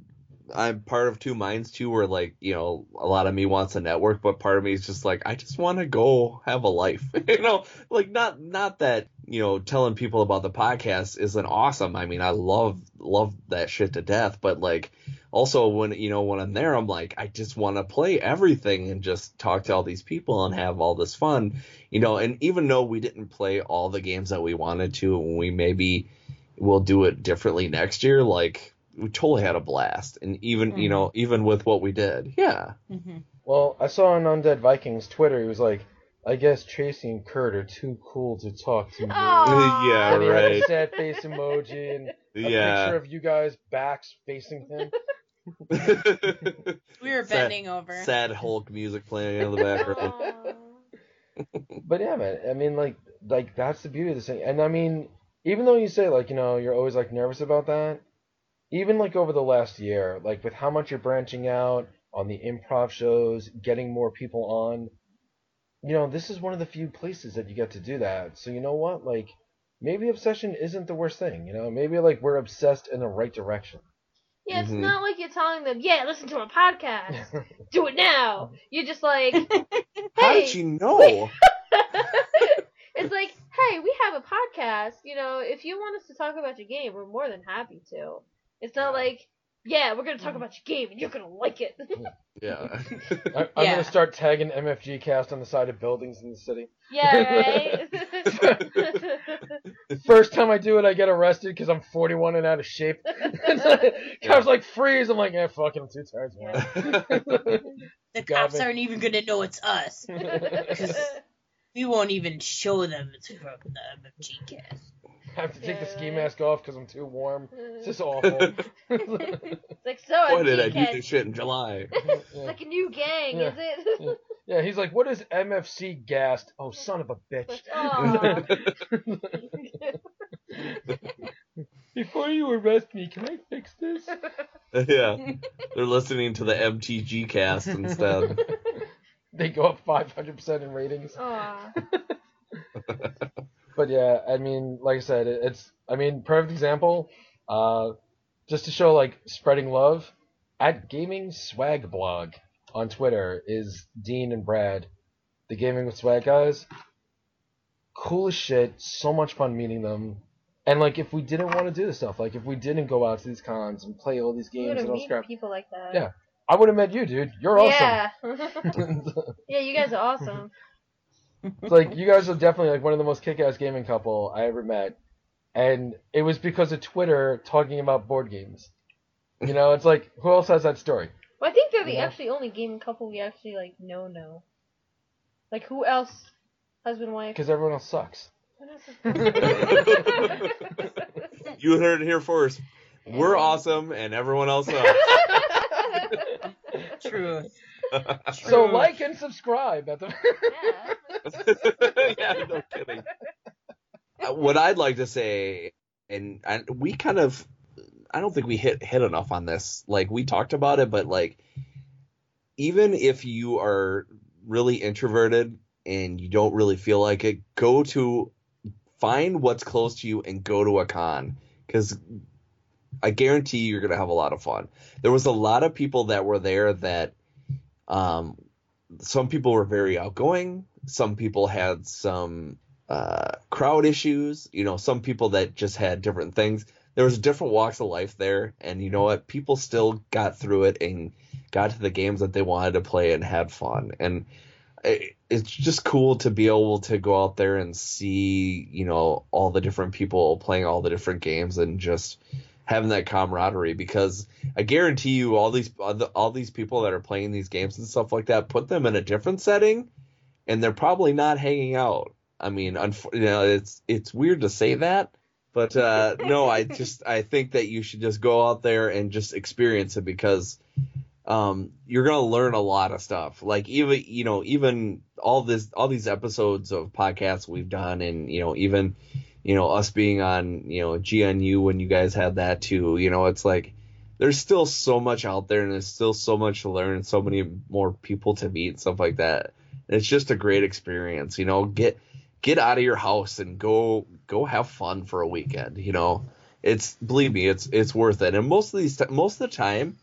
I'm part of two minds too, where like you know a lot of me wants a network, but part of me is just like I just want to go have a life. <laughs> you know, like not not that you know telling people about the podcast isn't awesome. I mean, I love love that shit to death, but like also when you know when I'm there, I'm like I just want to play everything and just talk to all these people and have all this fun. You know, and even though we didn't play all the games that we wanted to, we maybe will do it differently next year, like we totally had a blast. And even you know mm-hmm. even with what we did, yeah. Mm-hmm. Well, I saw on Undead Vikings Twitter. He was like, "I guess Traci and Kurt are too cool to talk to." me." <laughs> Yeah, And he had a right. sad face emoji and a Yeah. picture of you guys backs facing him. <laughs> We were Sad- bending over. Sad Hulk music playing in the background. <laughs> But yeah, man. I mean, like, like that's the beauty of this thing. And I mean, even though you say like, you know, you're always like nervous about that, even like over the last year, like with how much you're branching out on the improv shows, getting more people on, you know, this is one of the few places that you get to do that. So you know what, like, maybe obsession isn't the worst thing. You know, maybe like we're obsessed in the right direction. Yeah, it's Mhm. not like you're telling them, yeah, listen to a podcast. <laughs> Do it now. You're just like, <laughs> hey. How did you know? <laughs> it's like, hey, we have a podcast. You know, if you want us to talk about your game, we're more than happy to. It's not like, yeah, we're gonna talk mm-hmm. about your game and you're gonna like it. <laughs> Yeah. <laughs> I, I'm Yeah. gonna start tagging MFG Cast on the side of buildings in the city. yeah, right. <laughs> First time I do it, I get arrested because I'm 41 and out of shape. I Cops like freeze. I'm like, yeah, fuck it, I'm too tired. The Got cops me. aren't even gonna know it's us because we won't even show them it's from the MFG cast. I <laughs> have to take the ski mask off because I'm too warm. It's just <laughs> awful. it's like so. Why did I do this shit in July? <laughs> It's like a new gang, Yeah. is it? yeah, he's like, what is MFC gassed? Oh, son of a bitch. Aw. Before you arrest me, can I fix this? yeah. They're listening to the MTG cast instead. They go up 500% in ratings. Aw. But yeah, I mean, like I said, it, it's I mean, perfect example. Uh, just to show like spreading love, at Gaming Swag Blog on Twitter is Dean and Brad, the Gaming with Swag guys. Cool as shit. So much fun meeting them. And like, if we didn't want to do this stuff, like if we didn't go out to these cons and play all these games would and all scrap, people like that. yeah, I would have met you, dude. You're awesome. Yeah. <laughs> <laughs> yeah, you guys are awesome. It's like you guys are definitely like one of the most kick-ass gaming couple I ever met, and it was because of Twitter talking about board games. You know, it's like who else has that story? Well, I think they're the Yeah. actually only gaming couple we actually like know know. Like who else? Husband wife. Because everyone else sucks. <laughs> You heard it here first. We're awesome and everyone else sucks. <laughs> True. <laughs> So like and subscribe at the. <laughs> <laughs> yeah, no kidding. Uh, What I'd like to say, and, and we kind of, I don't think we hit hit enough on this. Like we talked about it, but like, even if you are really introverted and you don't really feel like it, go to find what's close to you and go to a con because I guarantee you're gonna have a lot of fun. There was a lot of people that were there that, um, some people were very outgoing. Some people had some uh, crowd issues. You know, some people that just had different things. There was different walks of life there, and you know what? People still got through it and got to the games that they wanted to play and had fun. And I, it's just cool to be able to go out there and see, you know, all the different people playing all the different games and just having that camaraderie because I guarantee you all these all these people that are playing these games and stuff like that put them in a different setting and they're probably not hanging out. I mean, unf- you know, it's it's weird to say that, but uh, no, I <laughs> just I think that you should just go out there and just experience it because um, you're gonna learn a lot of stuff. Like even you know even all this all these episodes of podcasts we've done, and you know even you know us being on you know GNU when you guys had that too. You know it's like there's still so much out there, and there's still so much to learn, and so many more people to meet and stuff like that. And it's just a great experience. You know get get out of your house and go go have fun for a weekend. You know it's believe me it's it's worth it. And most of these most of the time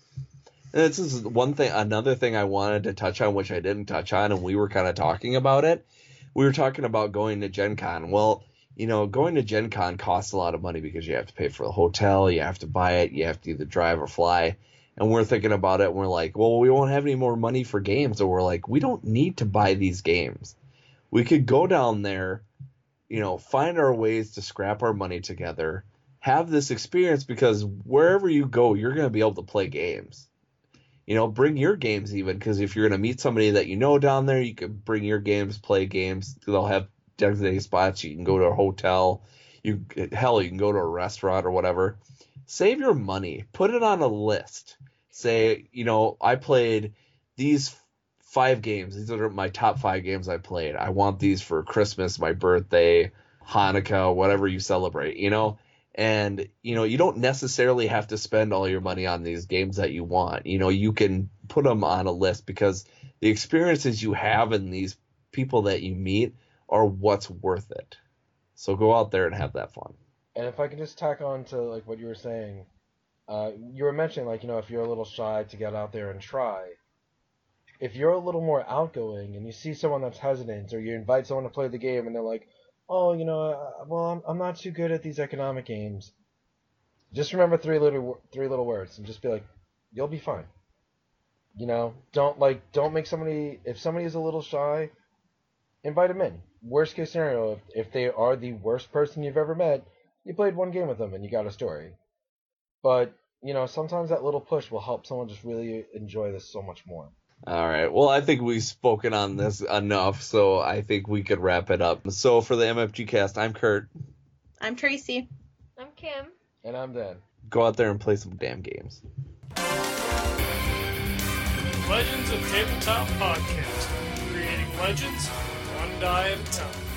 and this is one thing, another thing I wanted to touch on, which I didn't touch on, and we were kind of talking about it. We were talking about going to Gen Con. Well, you know, going to Gen Con costs a lot of money because you have to pay for the hotel, you have to buy it, you have to either drive or fly. And we're thinking about it, and we're like, well, we won't have any more money for games. So we're like, we don't need to buy these games. We could go down there, you know, find our ways to scrap our money together, have this experience because wherever you go, you're going to be able to play games you know, bring your games even because if you're gonna meet somebody that you know down there, you can bring your games, play games. They'll have designated spots. You can go to a hotel. You hell, you can go to a restaurant or whatever. Save your money. Put it on a list. Say, you know, I played these five games. These are my top five games I played. I want these for Christmas, my birthday, Hanukkah, whatever you celebrate. You know, and you know you don't necessarily have to spend all your money on these games that you want you know you can put them on a list because the experiences you have and these people that you meet are what's worth it so go out there and have that fun and if i can just tack on to like what you were saying uh, you were mentioning like you know if you're a little shy to get out there and try if you're a little more outgoing and you see someone that's hesitant or you invite someone to play the game and they're like oh, you know, uh, well, I'm, I'm not too good at these economic games. Just remember three little three little words and just be like, you'll be fine. You know, don't like don't make somebody if somebody is a little shy, invite them in. Worst case scenario, if, if they are the worst person you've ever met, you played one game with them and you got a story. But you know, sometimes that little push will help someone just really enjoy this so much more. All right. Well, I think we've spoken on this enough, so I think we could wrap it up. So for the MFG cast, I'm Kurt. I'm Traci. I'm Kim. And I'm Dan. Go out there and play some damn games. Legends of Tabletop Podcast. Creating legends one